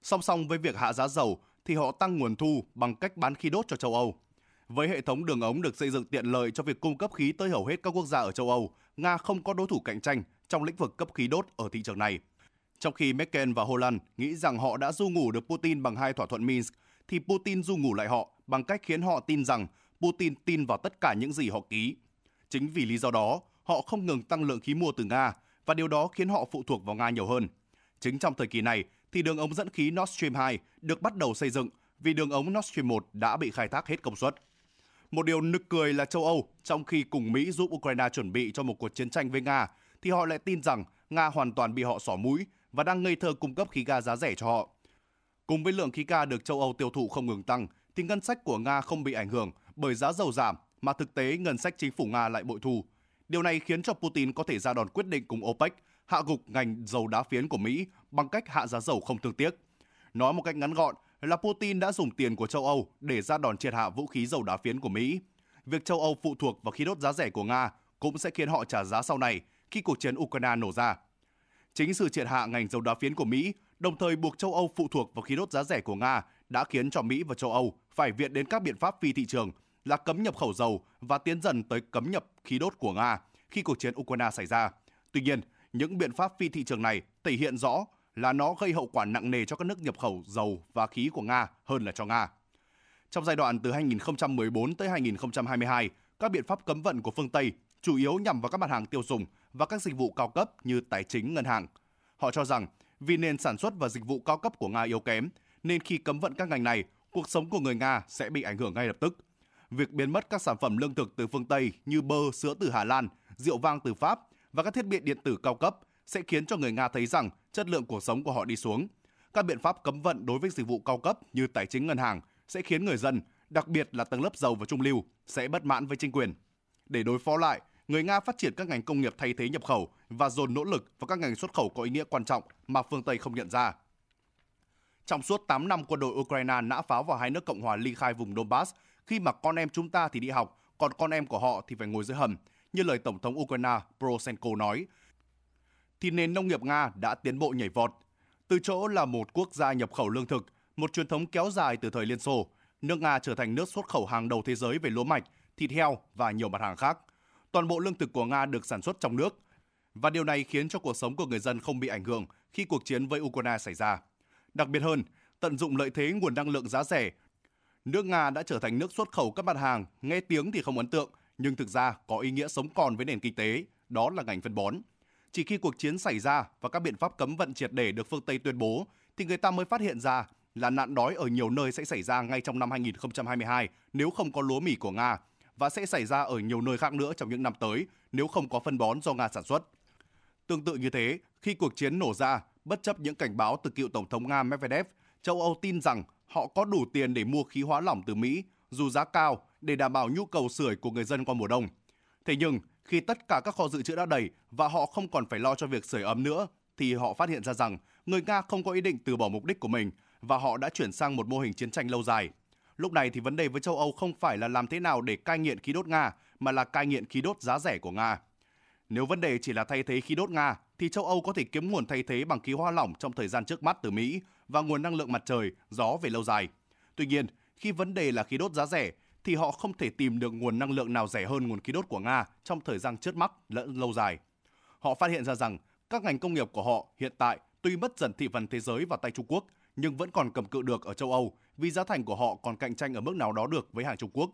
Song song với việc hạ giá dầu thì họ tăng nguồn thu bằng cách bán khí đốt cho châu Âu. Với hệ thống đường ống được xây dựng tiện lợi cho việc cung cấp khí tới hầu hết các quốc gia ở châu Âu, Nga không có đối thủ cạnh tranh trong lĩnh vực cấp khí đốt ở thị trường này. Trong khi Merkel và Holland nghĩ rằng họ đã du ngủ được Putin bằng hai thỏa thuận Minsk, thì Putin du ngủ lại họ bằng cách khiến họ tin rằng Putin tin vào tất cả những gì họ ký. Chính vì lý do đó, họ không ngừng tăng lượng khí mua từ Nga và điều đó khiến họ phụ thuộc vào Nga nhiều hơn. Chính trong thời kỳ này thì đường ống dẫn khí Nord Stream 2 được bắt đầu xây dựng vì đường ống Nord Stream 1 đã bị khai thác hết công suất. Một điều nực cười là châu Âu, trong khi cùng Mỹ giúp Ukraine chuẩn bị cho một cuộc chiến tranh với Nga, thì họ lại tin rằng Nga hoàn toàn bị họ xỏ mũi và đang ngây thơ cung cấp khí ga giá rẻ cho họ. Cùng với lượng khí ga được châu Âu tiêu thụ không ngừng tăng, thì ngân sách của Nga không bị ảnh hưởng bởi giá dầu giảm, mà thực tế ngân sách chính phủ Nga lại bội thu. Điều này khiến cho Putin có thể ra đòn quyết định cùng OPEC hạ gục ngành dầu đá phiến của Mỹ bằng cách hạ giá dầu không thương tiếc. Nói một cách ngắn gọn là Putin đã dùng tiền của châu Âu để ra đòn triệt hạ vũ khí dầu đá phiến của Mỹ. Việc châu Âu phụ thuộc vào khí đốt giá rẻ của Nga cũng sẽ khiến họ trả giá sau này khi cuộc chiến Ukraine nổ ra. Chính sự triệt hạ ngành dầu đá phiến của Mỹ, đồng thời buộc châu Âu phụ thuộc vào khí đốt giá rẻ của Nga đã khiến cho Mỹ và châu Âu phải viện đến các biện pháp phi thị trường là cấm nhập khẩu dầu và tiến dần tới cấm nhập khí đốt của Nga khi cuộc chiến Ukraine xảy ra. Tuy nhiên, những biện pháp phi thị trường này thể hiện rõ là nó gây hậu quả nặng nề cho các nước nhập khẩu dầu và khí của Nga hơn là cho Nga. Trong giai đoạn từ 2014 tới 2022, các biện pháp cấm vận của phương Tây chủ yếu nhằm vào các mặt hàng tiêu dùng và các dịch vụ cao cấp như tài chính, ngân hàng. Họ cho rằng vì nền sản xuất và dịch vụ cao cấp của Nga yếu kém, nên khi cấm vận các ngành này, cuộc sống của người Nga sẽ bị ảnh hưởng ngay lập tức. Việc biến mất các sản phẩm lương thực từ phương Tây như bơ, sữa từ Hà Lan, rượu vang từ Pháp và các thiết bị điện tử cao cấp sẽ khiến cho người Nga thấy rằng chất lượng cuộc sống của họ đi xuống. Các biện pháp cấm vận đối với dịch vụ cao cấp như tài chính ngân hàng sẽ khiến người dân, đặc biệt là tầng lớp giàu và trung lưu, sẽ bất mãn với chính quyền. Để đối phó lại, người Nga phát triển các ngành công nghiệp thay thế nhập khẩu và dồn nỗ lực vào các ngành xuất khẩu có ý nghĩa quan trọng mà phương Tây không nhận ra. Trong suốt 8 năm quân đội Ukraine nã pháo vào hai nước Cộng hòa ly khai vùng Donbass, khi mà con em chúng ta thì đi học, còn con em của họ thì phải ngồi dưới hầm, như lời Tổng thống Ukraine Poroshenko nói, thì nền nông nghiệp Nga đã tiến bộ nhảy vọt. Từ chỗ là một quốc gia nhập khẩu lương thực, một truyền thống kéo dài từ thời Liên Xô, nước Nga trở thành nước xuất khẩu hàng đầu thế giới về lúa mạch, thịt heo và nhiều mặt hàng khác. Toàn bộ lương thực của Nga được sản xuất trong nước, và điều này khiến cho cuộc sống của người dân không bị ảnh hưởng khi cuộc chiến với Ukraine xảy ra. Đặc biệt hơn, tận dụng lợi thế nguồn năng lượng giá rẻ, nước Nga đã trở thành nước xuất khẩu các mặt hàng nghe tiếng thì không ấn tượng, nhưng thực ra có ý nghĩa sống còn với nền kinh tế, đó là ngành phân bón. Chỉ khi cuộc chiến xảy ra và các biện pháp cấm vận triệt để được phương Tây tuyên bố, thì người ta mới phát hiện ra là nạn đói ở nhiều nơi sẽ xảy ra ngay trong năm 2022 nếu không có lúa mì của Nga và sẽ xảy ra ở nhiều nơi khác nữa trong những năm tới nếu không có phân bón do Nga sản xuất. Tương tự như thế, khi cuộc chiến nổ ra, bất chấp những cảnh báo từ cựu Tổng thống Nga Medvedev, châu Âu tin rằng họ có đủ tiền để mua khí hóa lỏng từ Mỹ, dù giá cao, để đảm bảo nhu cầu sưởi của người dân qua mùa đông. Thế nhưng, khi tất cả các kho dự trữ đã đầy và họ không còn phải lo cho việc sưởi ấm nữa, thì họ phát hiện ra rằng người Nga không có ý định từ bỏ mục đích của mình và họ đã chuyển sang một mô hình chiến tranh lâu dài. Lúc này thì vấn đề với châu Âu không phải là làm thế nào để cai nghiện khí đốt Nga, mà là cai nghiện khí đốt giá rẻ của Nga. Nếu vấn đề chỉ là thay thế khí đốt Nga, thì châu Âu có thể kiếm nguồn thay thế bằng khí hoa lỏng trong thời gian trước mắt từ Mỹ và nguồn năng lượng mặt trời, gió về lâu dài. Tuy nhiên, khi vấn đề là khí đốt giá rẻ, thì họ không thể tìm được nguồn năng lượng nào rẻ hơn nguồn khí đốt của Nga trong thời gian trước mắt lẫn lâu dài. Họ phát hiện ra rằng các ngành công nghiệp của họ hiện tại tuy mất dần thị phần thế giới vào tay Trung Quốc, nhưng vẫn còn cầm cự được ở châu Âu vì giá thành của họ còn cạnh tranh ở mức nào đó được với hàng Trung Quốc.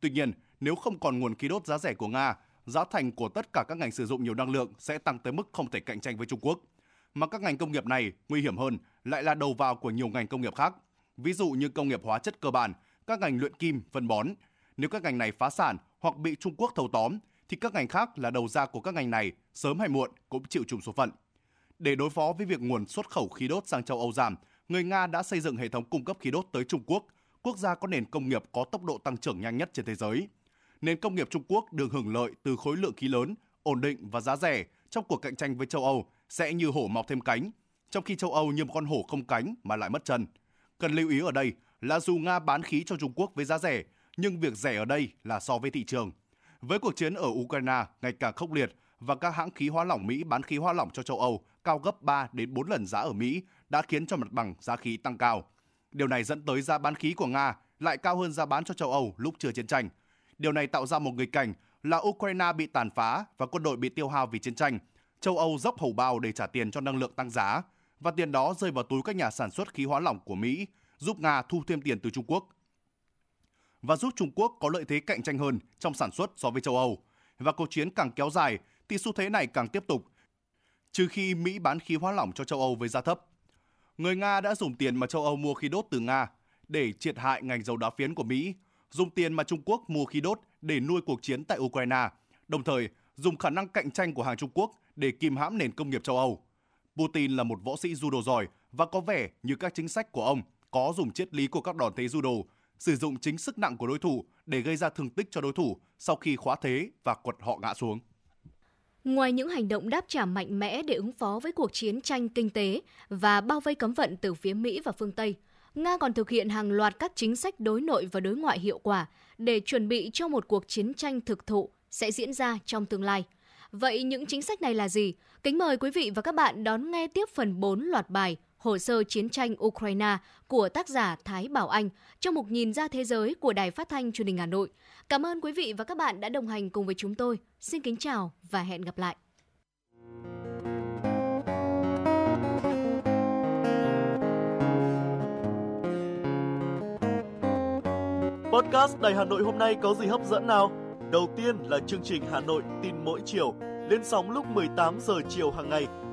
Tuy nhiên, nếu không còn nguồn khí đốt giá rẻ của Nga, giá thành của tất cả các ngành sử dụng nhiều năng lượng sẽ tăng tới mức không thể cạnh tranh với Trung Quốc. Mà các ngành công nghiệp này nguy hiểm hơn lại là đầu vào của nhiều ngành công nghiệp khác. Ví dụ như công nghiệp hóa chất cơ bản, các ngành luyện kim, phân bón. Nếu các ngành này phá sản hoặc bị Trung Quốc thâu tóm, thì các ngành khác là đầu ra của các ngành này sớm hay muộn cũng chịu chung số phận. Để đối phó với việc nguồn xuất khẩu khí đốt sang châu Âu giảm, người Nga đã xây dựng hệ thống cung cấp khí đốt tới Trung Quốc, quốc gia có nền công nghiệp có tốc độ tăng trưởng nhanh nhất trên thế giới. Nền công nghiệp Trung Quốc được hưởng lợi từ khối lượng khí lớn, ổn định và giá rẻ trong cuộc cạnh tranh với châu Âu sẽ như hổ mọc thêm cánh, trong khi châu Âu như một con hổ không cánh mà lại mất chân. Cần lưu ý ở đây là dù Nga bán khí cho Trung Quốc với giá rẻ, nhưng việc rẻ ở đây là so với thị trường. Với cuộc chiến ở Ukraine ngày càng khốc liệt và các hãng khí hóa lỏng Mỹ bán khí hóa lỏng cho châu Âu cao gấp 3 đến 4 lần giá ở Mỹ đã khiến cho mặt bằng giá khí tăng cao. Điều này dẫn tới giá bán khí của Nga lại cao hơn giá bán cho châu Âu lúc chưa chiến tranh. Điều này tạo ra một nghịch cảnh là Ukraine bị tàn phá và quân đội bị tiêu hao vì chiến tranh. Châu Âu dốc hầu bao để trả tiền cho năng lượng tăng giá và tiền đó rơi vào túi các nhà sản xuất khí hóa lỏng của Mỹ, giúp Nga thu thêm tiền từ Trung Quốc và giúp Trung Quốc có lợi thế cạnh tranh hơn trong sản xuất so với châu Âu. Và cuộc chiến càng kéo dài thì xu thế này càng tiếp tục, trừ khi Mỹ bán khí hóa lỏng cho châu Âu với giá thấp. Người Nga đã dùng tiền mà châu Âu mua khí đốt từ Nga để triệt hại ngành dầu đá phiến của Mỹ, dùng tiền mà Trung Quốc mua khí đốt để nuôi cuộc chiến tại Ukraine, đồng thời dùng khả năng cạnh tranh của hàng Trung Quốc để kìm hãm nền công nghiệp châu Âu. Putin là một võ sĩ judo giỏi và có vẻ như các chính sách của ông có dùng triết lý của các đòn thế judo, sử dụng chính sức nặng của đối thủ để gây ra thương tích cho đối thủ sau khi khóa thế và quật họ ngã xuống. Ngoài những hành động đáp trả mạnh mẽ để ứng phó với cuộc chiến tranh kinh tế và bao vây cấm vận từ phía Mỹ và phương Tây, Nga còn thực hiện hàng loạt các chính sách đối nội và đối ngoại hiệu quả để chuẩn bị cho một cuộc chiến tranh thực thụ sẽ diễn ra trong tương lai. Vậy những chính sách này là gì? Kính mời quý vị và các bạn đón nghe tiếp phần 4 loạt bài Hồ sơ chiến tranh Ukraine của tác giả Thái Bảo Anh trong mục nhìn ra thế giới của Đài Phát thanh Truyền hình Hà Nội. Cảm ơn quý vị và các bạn đã đồng hành cùng với chúng tôi. Xin kính chào và hẹn gặp lại. Podcast Đài Hà Nội hôm nay có gì hấp dẫn nào? Đầu tiên là chương trình Hà Nội tin mỗi chiều, lên sóng lúc 18 giờ chiều hàng ngày.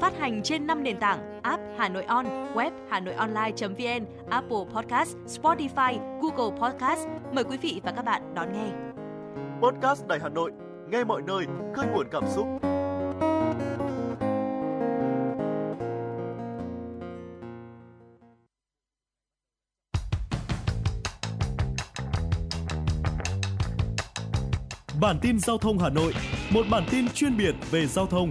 Phát hành trên 5 nền tảng app Hà Nội On, web Hà Nội Online.vn, Apple Podcast, Spotify, Google Podcast. Mời quý vị và các bạn đón nghe. Podcast Đài Hà Nội, nghe mọi nơi, khơi nguồn cảm xúc. Bản tin giao thông Hà Nội, một bản tin chuyên biệt về giao thông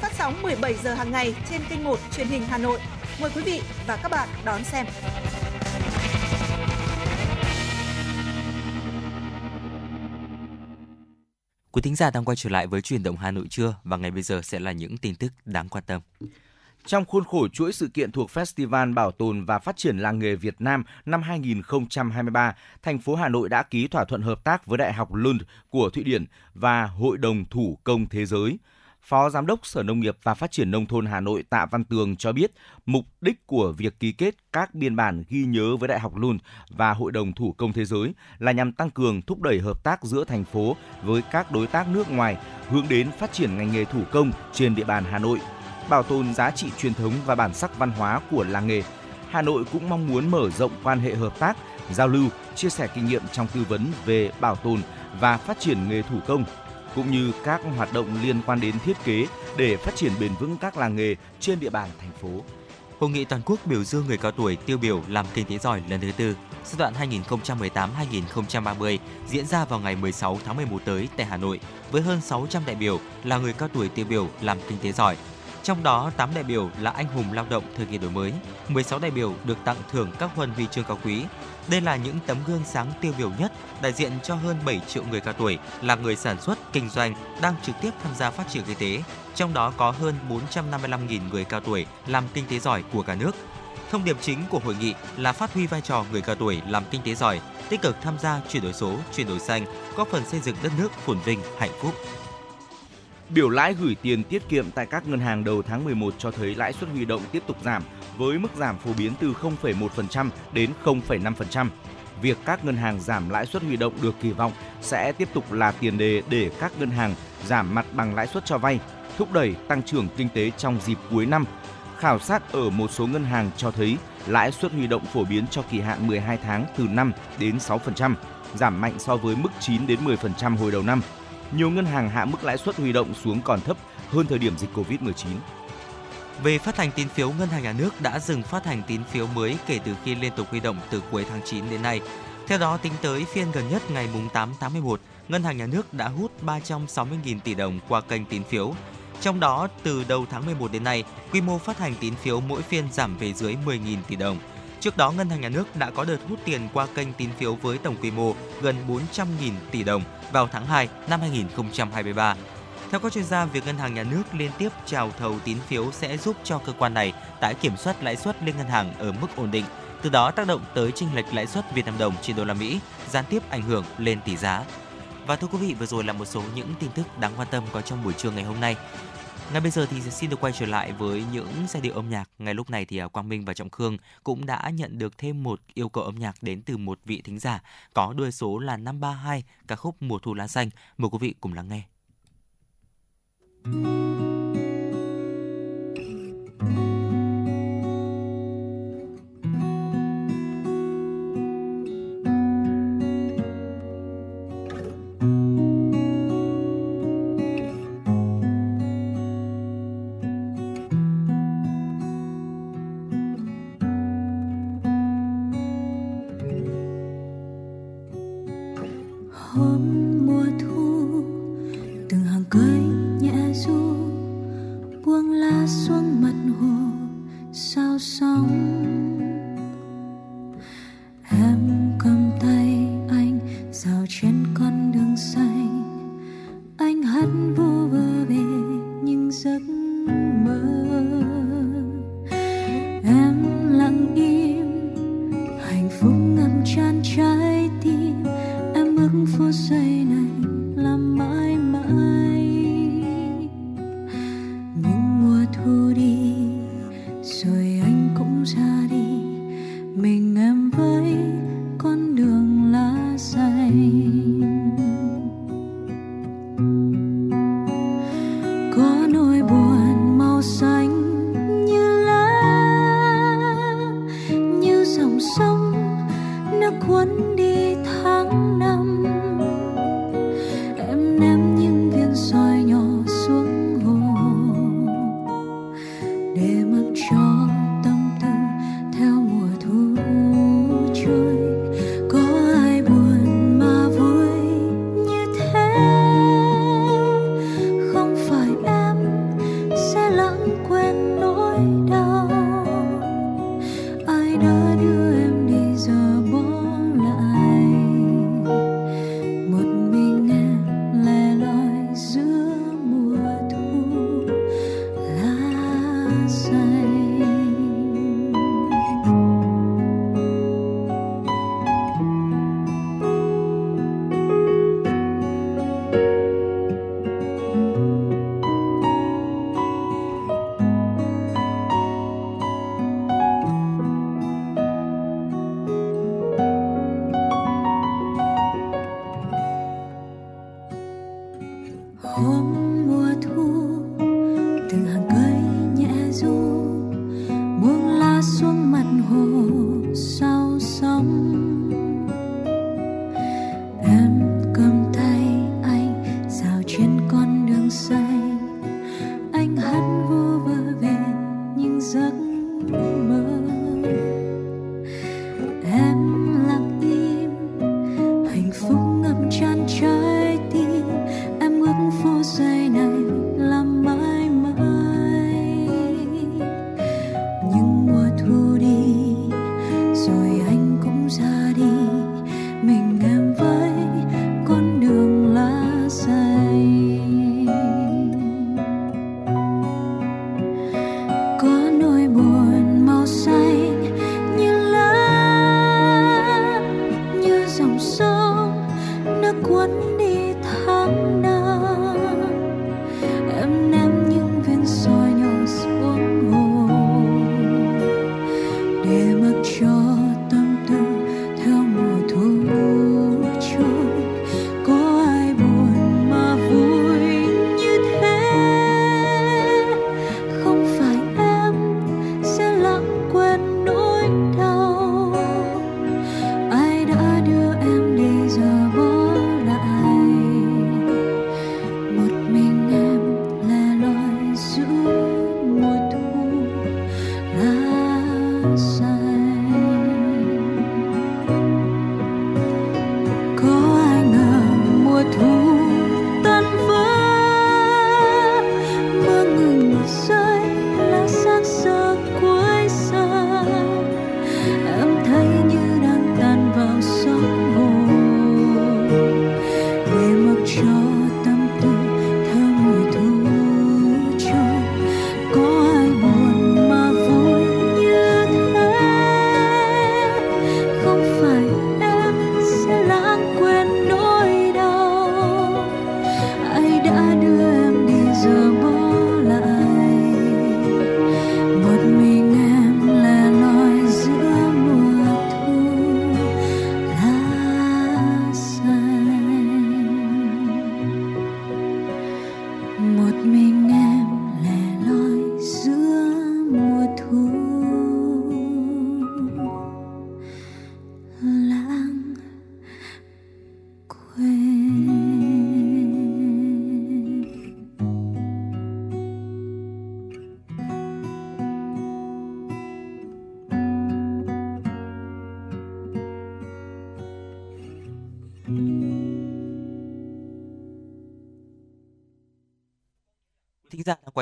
phát sóng 17 giờ hàng ngày trên kênh 1 truyền hình Hà Nội. Mời quý vị và các bạn đón xem. Quý thính giả đang quay trở lại với truyền động Hà Nội trưa và ngay bây giờ sẽ là những tin tức đáng quan tâm. Trong khuôn khổ chuỗi sự kiện thuộc Festival Bảo tồn và Phát triển làng nghề Việt Nam năm 2023, thành phố Hà Nội đã ký thỏa thuận hợp tác với Đại học Lund của Thụy Điển và Hội đồng Thủ công Thế giới – Phó Giám đốc Sở Nông nghiệp và Phát triển Nông thôn Hà Nội Tạ Văn Tường cho biết, mục đích của việc ký kết các biên bản ghi nhớ với Đại học Lund và Hội đồng Thủ công Thế giới là nhằm tăng cường thúc đẩy hợp tác giữa thành phố với các đối tác nước ngoài, hướng đến phát triển ngành nghề thủ công trên địa bàn Hà Nội, bảo tồn giá trị truyền thống và bản sắc văn hóa của làng nghề. Hà Nội cũng mong muốn mở rộng quan hệ hợp tác, giao lưu, chia sẻ kinh nghiệm trong tư vấn về bảo tồn và phát triển nghề thủ công cũng như các hoạt động liên quan đến thiết kế để phát triển bền vững các làng nghề trên địa bàn thành phố. Hội nghị toàn quốc biểu dương người cao tuổi tiêu biểu làm kinh tế giỏi lần thứ tư giai đoạn 2018-2030 diễn ra vào ngày 16 tháng 11 tới tại Hà Nội với hơn 600 đại biểu là người cao tuổi tiêu biểu làm kinh tế giỏi. Trong đó, 8 đại biểu là anh hùng lao động thời kỳ đổi mới, 16 đại biểu được tặng thưởng các huân huy chương cao quý, đây là những tấm gương sáng tiêu biểu nhất đại diện cho hơn 7 triệu người cao tuổi là người sản xuất, kinh doanh đang trực tiếp tham gia phát triển kinh tế, trong đó có hơn 455.000 người cao tuổi làm kinh tế giỏi của cả nước. Thông điệp chính của hội nghị là phát huy vai trò người cao tuổi làm kinh tế giỏi, tích cực tham gia chuyển đổi số, chuyển đổi xanh, góp phần xây dựng đất nước phồn vinh, hạnh phúc. Biểu lãi gửi tiền tiết kiệm tại các ngân hàng đầu tháng 11 cho thấy lãi suất huy động tiếp tục giảm với mức giảm phổ biến từ 0,1% đến 0,5%. Việc các ngân hàng giảm lãi suất huy động được kỳ vọng sẽ tiếp tục là tiền đề để các ngân hàng giảm mặt bằng lãi suất cho vay, thúc đẩy tăng trưởng kinh tế trong dịp cuối năm. Khảo sát ở một số ngân hàng cho thấy lãi suất huy động phổ biến cho kỳ hạn 12 tháng từ 5 đến 6%, giảm mạnh so với mức 9 đến 10% hồi đầu năm. Nhiều ngân hàng hạ mức lãi suất huy động xuống còn thấp hơn thời điểm dịch Covid-19. Về phát hành tín phiếu, Ngân hàng Nhà nước đã dừng phát hành tín phiếu mới kể từ khi liên tục huy động từ cuối tháng 9 đến nay. Theo đó, tính tới phiên gần nhất ngày 8 tháng 11, Ngân hàng Nhà nước đã hút 360.000 tỷ đồng qua kênh tín phiếu. Trong đó, từ đầu tháng 11 đến nay, quy mô phát hành tín phiếu mỗi phiên giảm về dưới 10.000 tỷ đồng. Trước đó, Ngân hàng Nhà nước đã có đợt hút tiền qua kênh tín phiếu với tổng quy mô gần 400.000 tỷ đồng vào tháng 2 năm 2023 theo các chuyên gia, việc ngân hàng nhà nước liên tiếp trào thầu tín phiếu sẽ giúp cho cơ quan này tái kiểm soát lãi suất liên ngân hàng ở mức ổn định, từ đó tác động tới chênh lệch lãi suất Việt Nam đồng trên đô la Mỹ, gián tiếp ảnh hưởng lên tỷ giá. Và thưa quý vị, vừa rồi là một số những tin tức đáng quan tâm có trong buổi trưa ngày hôm nay. Ngay bây giờ thì xin được quay trở lại với những giai điệu âm nhạc. Ngay lúc này thì à, Quang Minh và Trọng Khương cũng đã nhận được thêm một yêu cầu âm nhạc đến từ một vị thính giả có đuôi số là 532 ca khúc Mùa thu lá xanh. Mời quý vị cùng lắng nghe. Música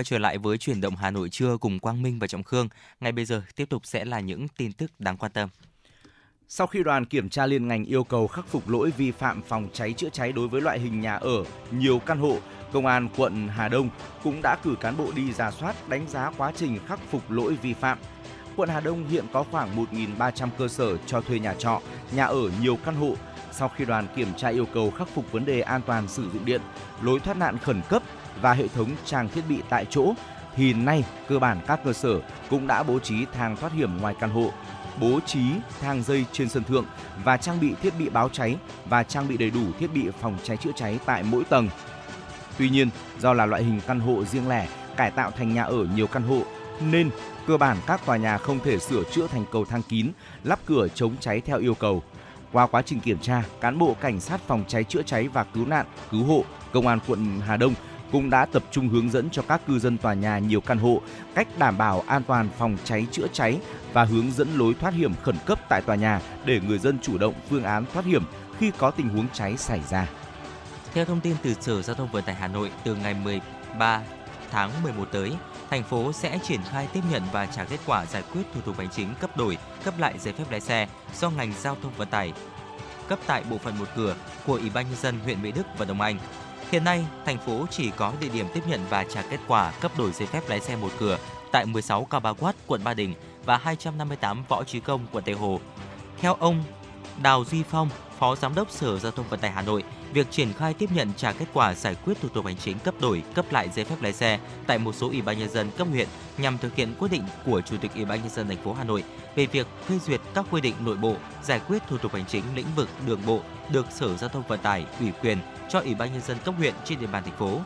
quay trở lại với chuyển động Hà Nội trưa cùng Quang Minh và Trọng Khương. Ngay bây giờ tiếp tục sẽ là những tin tức đáng quan tâm. Sau khi đoàn kiểm tra liên ngành yêu cầu khắc phục lỗi vi phạm phòng cháy chữa cháy đối với loại hình nhà ở nhiều căn hộ, Công an quận Hà Đông cũng đã cử cán bộ đi ra soát đánh giá quá trình khắc phục lỗi vi phạm. Quận Hà Đông hiện có khoảng 1.300 cơ sở cho thuê nhà trọ, nhà ở nhiều căn hộ. Sau khi đoàn kiểm tra yêu cầu khắc phục vấn đề an toàn sử dụng điện, lối thoát nạn khẩn cấp và hệ thống trang thiết bị tại chỗ, thì nay cơ bản các cơ sở cũng đã bố trí thang thoát hiểm ngoài căn hộ, bố trí thang dây trên sân thượng và trang bị thiết bị báo cháy và trang bị đầy đủ thiết bị phòng cháy chữa cháy tại mỗi tầng. Tuy nhiên, do là loại hình căn hộ riêng lẻ cải tạo thành nhà ở nhiều căn hộ nên cơ bản các tòa nhà không thể sửa chữa thành cầu thang kín, lắp cửa chống cháy theo yêu cầu. Qua quá trình kiểm tra, cán bộ cảnh sát phòng cháy chữa cháy và cứu nạn, cứu hộ, công an quận Hà Đông cũng đã tập trung hướng dẫn cho các cư dân tòa nhà nhiều căn hộ cách đảm bảo an toàn phòng cháy chữa cháy và hướng dẫn lối thoát hiểm khẩn cấp tại tòa nhà để người dân chủ động phương án thoát hiểm khi có tình huống cháy xảy ra. Theo thông tin từ Sở Giao thông Vận tải Hà Nội, từ ngày 13 tháng 11 tới, thành phố sẽ triển khai tiếp nhận và trả kết quả giải quyết thủ tục hành chính cấp đổi, cấp lại giấy phép lái xe do ngành giao thông vận tải cấp tại bộ phận một cửa của Ủy ban nhân dân huyện Mỹ Đức và Đồng Anh. Hiện nay, thành phố chỉ có địa điểm tiếp nhận và trả kết quả cấp đổi giấy phép lái xe một cửa tại 16 Cao Bá Quát, quận Ba Đình và 258 Võ Trí Công, quận Tây Hồ. Theo ông Đào Duy Phong, Phó Giám đốc Sở Giao thông Vận tải Hà Nội, việc triển khai tiếp nhận trả kết quả giải quyết thủ tục hành chính cấp đổi, cấp lại giấy phép lái xe tại một số ủy ban nhân dân cấp huyện nhằm thực hiện quyết định của Chủ tịch Ủy ban nhân dân thành phố Hà Nội về việc phê duyệt các quy định nội bộ giải quyết thủ tục hành chính lĩnh vực đường bộ được Sở Giao thông Vận tải ủy quyền cho Ủy ban nhân dân cấp huyện trên địa bàn thành phố.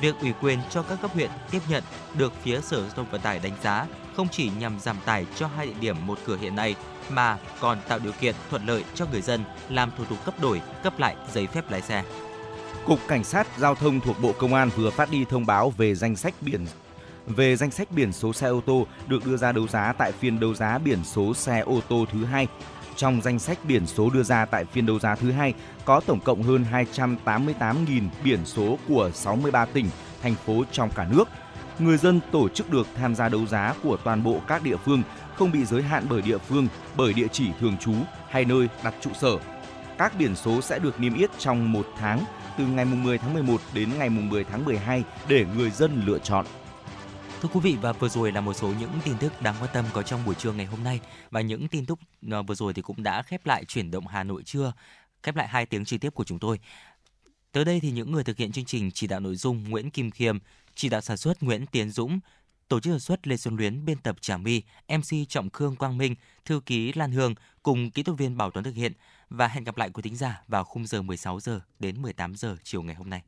Việc ủy quyền cho các cấp huyện tiếp nhận được phía Sở Giao thông Vận tải đánh giá không chỉ nhằm giảm tải cho hai địa điểm một cửa hiện nay mà còn tạo điều kiện thuận lợi cho người dân làm thủ tục cấp đổi, cấp lại giấy phép lái xe. Cục Cảnh sát Giao thông thuộc Bộ Công an vừa phát đi thông báo về danh sách biển về danh sách biển số xe ô tô được đưa ra đấu giá tại phiên đấu giá biển số xe ô tô thứ hai. Trong danh sách biển số đưa ra tại phiên đấu giá thứ hai có tổng cộng hơn 288.000 biển số của 63 tỉnh, thành phố trong cả nước. Người dân tổ chức được tham gia đấu giá của toàn bộ các địa phương không bị giới hạn bởi địa phương, bởi địa chỉ thường trú hay nơi đặt trụ sở. Các biển số sẽ được niêm yết trong một tháng từ ngày 10 tháng 11 đến ngày 10 tháng 12 để người dân lựa chọn. Thưa quý vị và vừa rồi là một số những tin tức đáng quan tâm có trong buổi trưa ngày hôm nay và những tin tức à, vừa rồi thì cũng đã khép lại chuyển động Hà Nội trưa, khép lại hai tiếng trực tiếp của chúng tôi. Tới đây thì những người thực hiện chương trình chỉ đạo nội dung Nguyễn Kim Khiêm, chỉ đạo sản xuất Nguyễn Tiến Dũng, tổ chức sản xuất Lê Xuân Luyến, biên tập Trà My, MC Trọng Khương Quang Minh, thư ký Lan Hương cùng kỹ thuật viên Bảo Tuấn thực hiện và hẹn gặp lại quý thính giả vào khung giờ 16 giờ đến 18 giờ chiều ngày hôm nay.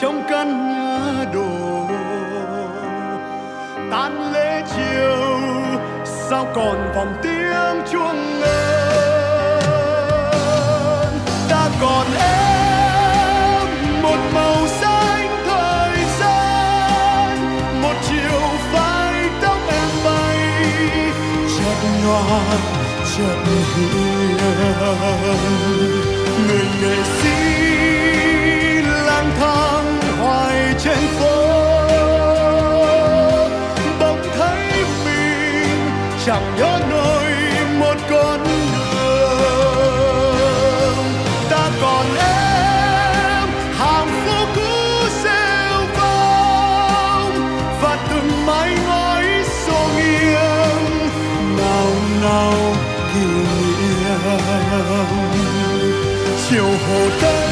trong căn nhà đổ. Tan lễ chiều, sao còn vòng tiếng chuông ngân ta còn em một màu xanh thời gian, một chiều phai tóc em bay, chợt nhòa, chợt hiền. Người nghệ sĩ chiều hồ tây